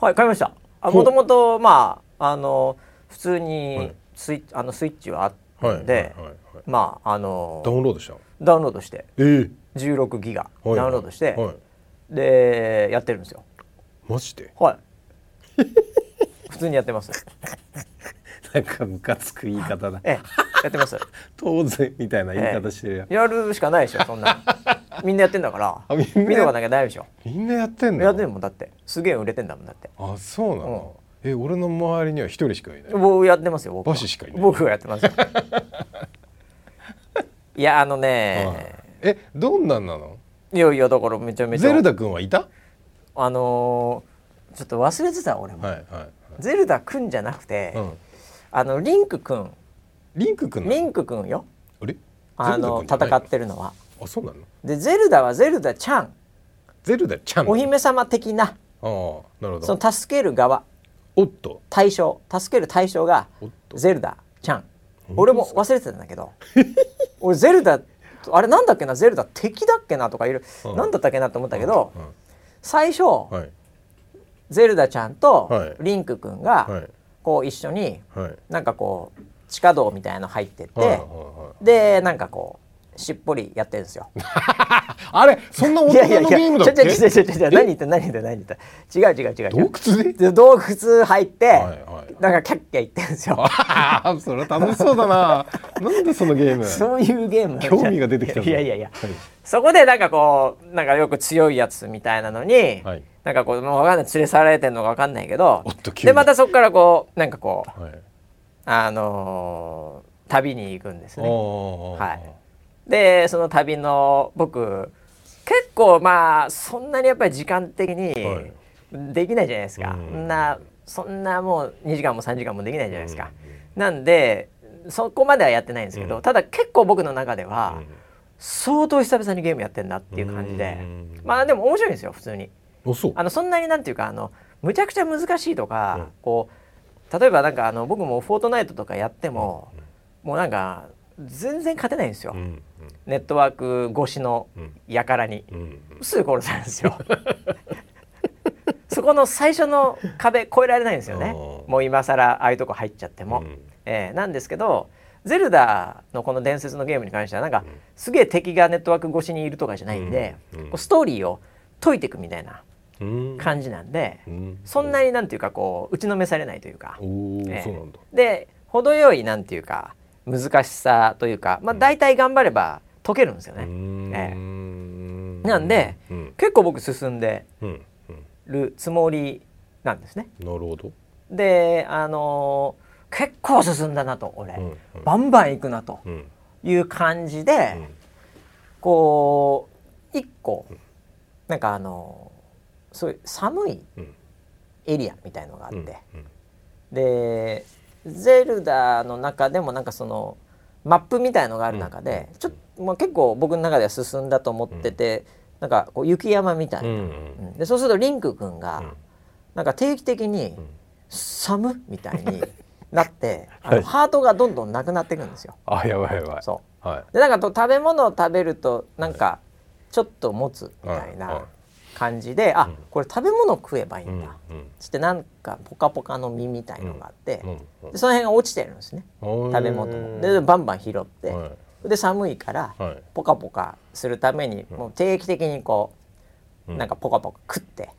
はい買いました。もともとまああの普通にスイ,、はい、あのスイッチはあったんで、はいはい、まああのダウンロードした？ダウンロードして、えー、16ギガ。ダウンロードして、はい、でやってるんですよ。マジで？はい。普通にやってます。なんかムカつく言い方だ。ええ、やってます。当然みたいな言い方してるや、ええ、やるしかないでしょ、そんな。みんなやってんだから。みんな見とかなきゃ大丈夫でしょ。みんなやってんの？やってんもんだって。すげえ売れてんだもんだって。あ、そうなの？うん、え、俺の周りには一人しかいない？僕やってますよ。僕バシしかいない。僕がやってます いやあのね、え、どんなんなの？いやいやだからめちゃめちゃ。ゼルダ君はいた？あのー、ちょっと忘れてた俺も。はいはい、はい、ゼルダ君じゃなくて。うんあのリンクくんリンクくんリンクくんよあれ？あの？戦ってるのはあそうなの？でゼルダはゼルダちゃんゼルダちゃんお姫様的な。あなるほど。その助ける側。おっと。対象。助ける対象がゼルダちゃん俺も忘れてたんだけど。俺ゼルダあれなんだっけな？ゼルダ敵だっけなとかいる何だったっけなと思ったけど、最初、はい、ゼルダちゃんとリンクくんが、はい。こう一緒に、はい、なんかこう地下道みたいの入ってって、はい、でなんかこうしっぽりやってるんですよ。あれそんな大人のゲームだっけ？いやいやいやちょちょちょちょ何言って何言って何言って違う違う違う洞窟で？洞窟入って、はいはい、なんかキャッキャ言ってるんですよ。それ楽しそうだな。なんでそのゲーム？そういうゲーム興味が出てきた。いやいやいや、はい、そこでなんかこうなんかよく強いやつみたいなのに。はいなんかこうもう分かんない連れ去られてるのか分かんないけどでまたそこからこうなんかこう、はい、あのー、旅に行くんですね。はい、でその旅の僕結構まあそんなにやっぱり時間的にできないじゃないですか、はい、そん。なそんなもう2時間も3時間もできないじゃないですか。うん、なんでそこまではやってないんですけど、うん、ただ結構僕の中では、相当久々にゲームやってんなっていう感じで、まあでも面白いんですよ普通に。あのそんなになんていうかあのむちゃくちゃ難しいとか、うん、こう例えばなんかあの僕もフォートナイトとかやっても、うん、もうなんか全然勝てないんですよ、うん、ネットワーク越しのやからに、すぐ殺されるんですよ。そこの最初の壁越えられないんですよね。もう今更ああいうとこ入っちゃっても、うん、えー、なんですけどゼルダのこの伝説のゲームに関してはなんか、すげえ敵がネットワーク越しにいるとかじゃないんで、ストーリーを解いていくみたいな感じなんで、うん、そんなになんていうかこう打ちのめされないというか、えー、で程よいなんていうか難しさというか、まあ、大体頑張れば解けるんですよね。えー、なんで、うん、結構僕進んでるつもりなんですね。なるほど。であのー、結構進んだなと俺、うん。うん、バンバン行くなという感じで、うん、こう一個なんかあのそういう寒いエリアみたいのがあって、でゼルダの中でもなんかそのマップみたいのがある中で、ちょっと、まあ、結構僕の中では進んだと思ってて、なんかこう雪山みたいな、でそうするとリンク君が、なんか定期的に「寒」みたいになって、あのハートがどんどんなくなっていくんですよ。あやばいやばい。そう。はい、でなんかと食べ物を食べるとなんかちょっと持つみたいな。感じで、あこれ食べ物食えばいいんだ、つってなんかポカポカの実みたいのがあって、でその辺が落ちてるんですね。食べ物も。でバンバン拾って、で寒いから、ポカポカするためにもう定期的にこうなんかポカポカ食って、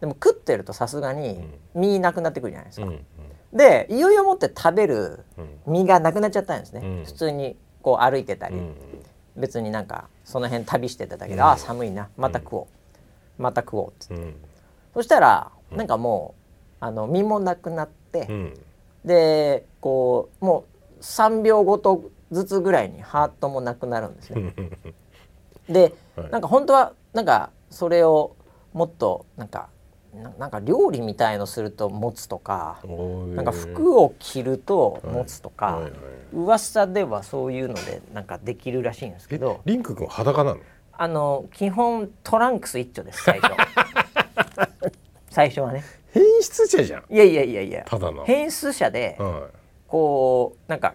でも食ってるとさすがに身なくなってくるじゃないですか。でいよいよもって食べる身がなくなっちゃったんですね、普通にこう歩いてたり、別になんかその辺旅してただけで、ああ寒いなまた食おう、また食おうっつって、そしたらなんかもうあの身もなくなって、でこうもう3秒ごとずつぐらいにハートもなくなるんですね。で、なんか本当はなんかそれをもっとなんかなんか料理みたいのすると持つとかなんか服を着ると持つとか、はいはいはい、噂ではそういうのでなんかできるらしいんですけど。リンク君裸なの？あの基本トランクス一丁です最初。最初はね。変質者じゃん。いやいやいやいや。ただの。変質者で、はい、こうなんか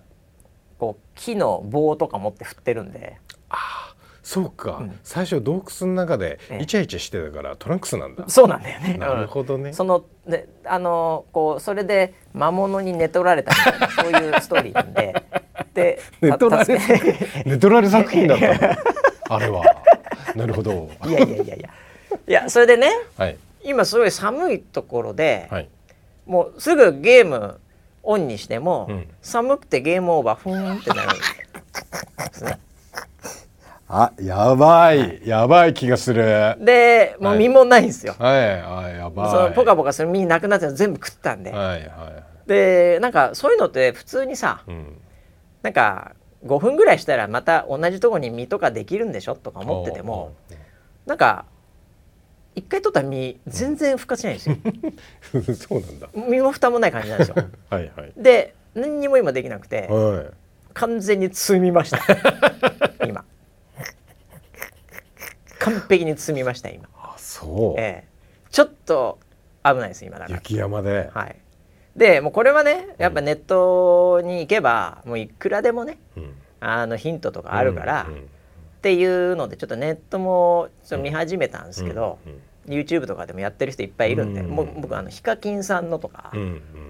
こう木の棒とか持って振ってるんで。ああそうか、うん、最初洞窟の中でイチャイチャしてたからトランクスなんだ。そうなんだよね。なるほどね、そのであのこうそれで魔物に寝取られたみたいなそういうストーリーなんで。で寝取られ寝取られ作品だったあれはなるほど。いやいやいやいや。いやそれでね、はい、今すごい寒いところで、はい、もうすぐゲームオンにしても、うん、寒くてゲームオーバーふーんってなるんですね。あやばい。やばい気がする。でもう身もないんですよ。はい。あやばい。そのポカポカする身なくなって全部食ったんで、はいはい、でなんかそういうのって普通にさ、うん、なんか5分ぐらいしたらまた同じとこに身とかできるんでしょとか思っててもなんか一回取った身全然復活しないんですよ。そうなんだ。身も蓋もない感じなんですよ。はいはい。で何にも今できなくて、はい、完全に積 みました。今。完璧に積みました今。あそう、ええ、ちょっと危ないです今だから。雪山で。はいでもうこれはねやっぱネットに行けば、もういくらでもね、うん、あのヒントとかあるから、うんうん、っていうのでちょっとネットもちょ見始めたんですけど、うん、YouTube とかでもやってる人いっぱいいるんで、もう僕あのヒカキンさんのとか、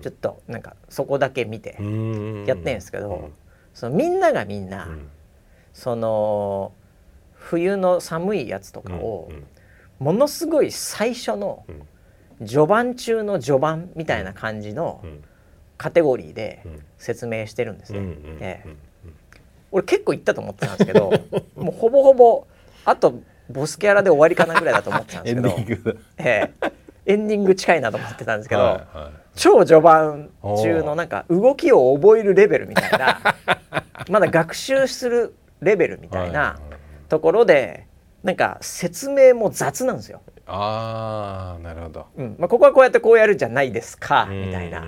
ちょっとなんかそこだけ見てやってんですけど、そのみんながみんな、その冬の寒いやつとかを、ものすごい最初の序盤中の序盤みたいな感じのカテゴリーで説明してるんですね。ええ、俺結構言ったと思ってたんですけど もうほぼほぼあとボスキャラで終わりかなぐらいだと思ってたんですけどええ、エンディング近いなと思ってたんですけど、はいはい、超序盤中のなんか動きを覚えるレベルみたいなまだ学習するレベルみたいなところでなんか説明も雑なんですよ。あーなるほど、うん。まあ、ここはこうやってこうやるじゃないですかみたいな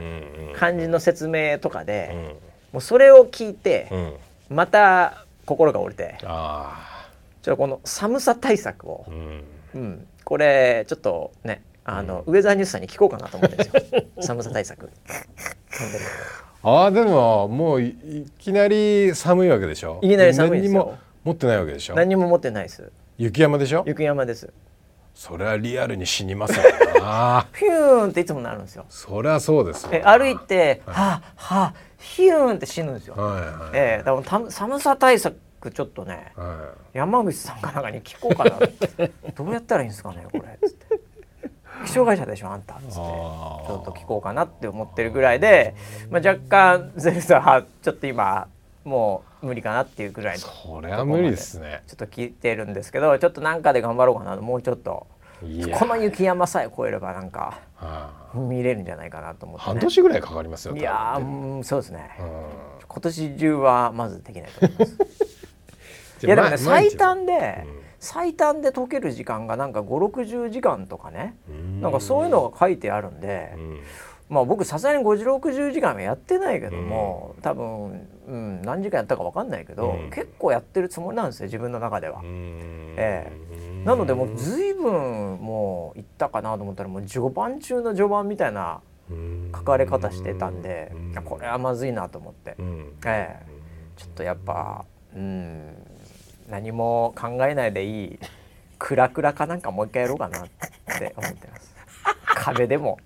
感じの説明とかで、うん、もうそれを聞いて、うん、また心が折れてちょっとこの寒さ対策を、うん、うん、これちょっとねあの、ウェザーニュースさんに聞こうかなと思ってるんですよ。寒さ対策。ああでももういきなり寒いわけでしょ？いきなり寒いですよ。持ってないわけでしょ？何も持ってないです雪山でしょ？雪山です。それはリアルに死にますよな。ピューンっていつもなるんですよ。そりゃそうですえ歩いて、はい、はあはあヒューンって死ぬんですよ、はいはい、えー、だから寒さ対策ちょっとね、はい、山口さんかなんかに聞こうかなどうやったらいいんですかねこれつって。気象会社でしょあんたっつって。ちょっと聞こうかなって思ってるぐらいで、まあ、若干ゼルダはちょっと今もう無理かなっていうぐらいのそれは無理ですね。ちょっと聞いてるんですけどちょっとなんかで頑張ろうかなもうちょっと。この雪山さえ越えればなんか見れるんじゃないかなと思って、ね、半年ぐらいかかりますよいやうんそうですね、うん、今年中はまずできないと思います。いやでもね最短で、うん、最短で解ける時間がなんか560時間とかね。なんかそういうのが書いてあるんで、うん。まあ僕さすがに5060時間はやってないけども、うん、多分、うん、何時間やったか分かんないけど、うん、結構やってるつもりなんですよ自分の中では。ええ、なのでもう随分もういったかなと思ったらもう序盤中の序盤みたいな書かれ方してたんでこれはまずいなと思って、ええ、ちょっとやっぱ、うん、何も考えないでいいクラクラかなんかもう一回やろうかなって思ってます。壁でも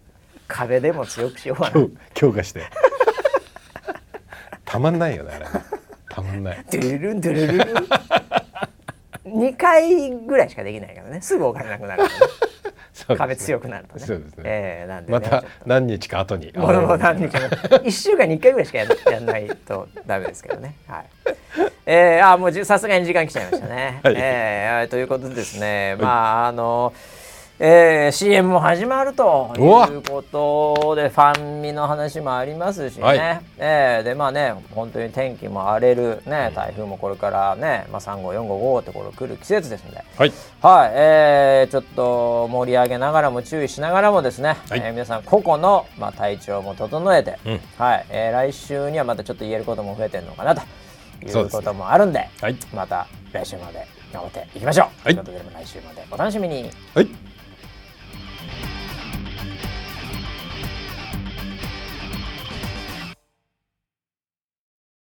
壁でも強くしようかな。強化してたまんないよねあれ たまんないドゥルルンドゥルルルン 2回ぐらいしかできないからねすぐお金なくなるからね ね、壁強くなるとね。そうですね。えー、なんで、ね、また何日か後に。もう何日も一週間に一回ぐらいしかややらないとダメですけどね。はい。えー、あもうさすがに時間来ちゃいましたね。はい、えー、ということでですね、まああのえー、CM も始まるということでファンミの話もありますしね、はい、えー、でまあね本当に天気も荒れる、ね、台風もこれからね、まあ、3号4号5ってころ来る季節ですので、はい。はいえー、ちょっと盛り上げながらも注意しながらもですね、はい、えー、皆さん個々の、まあ、体調も整えて、うん、はいえー、来週にはまたちょっと言えることも増えてるのかなということもあるんで、ねはい、また来週まで頑張っていきましょう。はい、ということで来週までお楽しみに。はい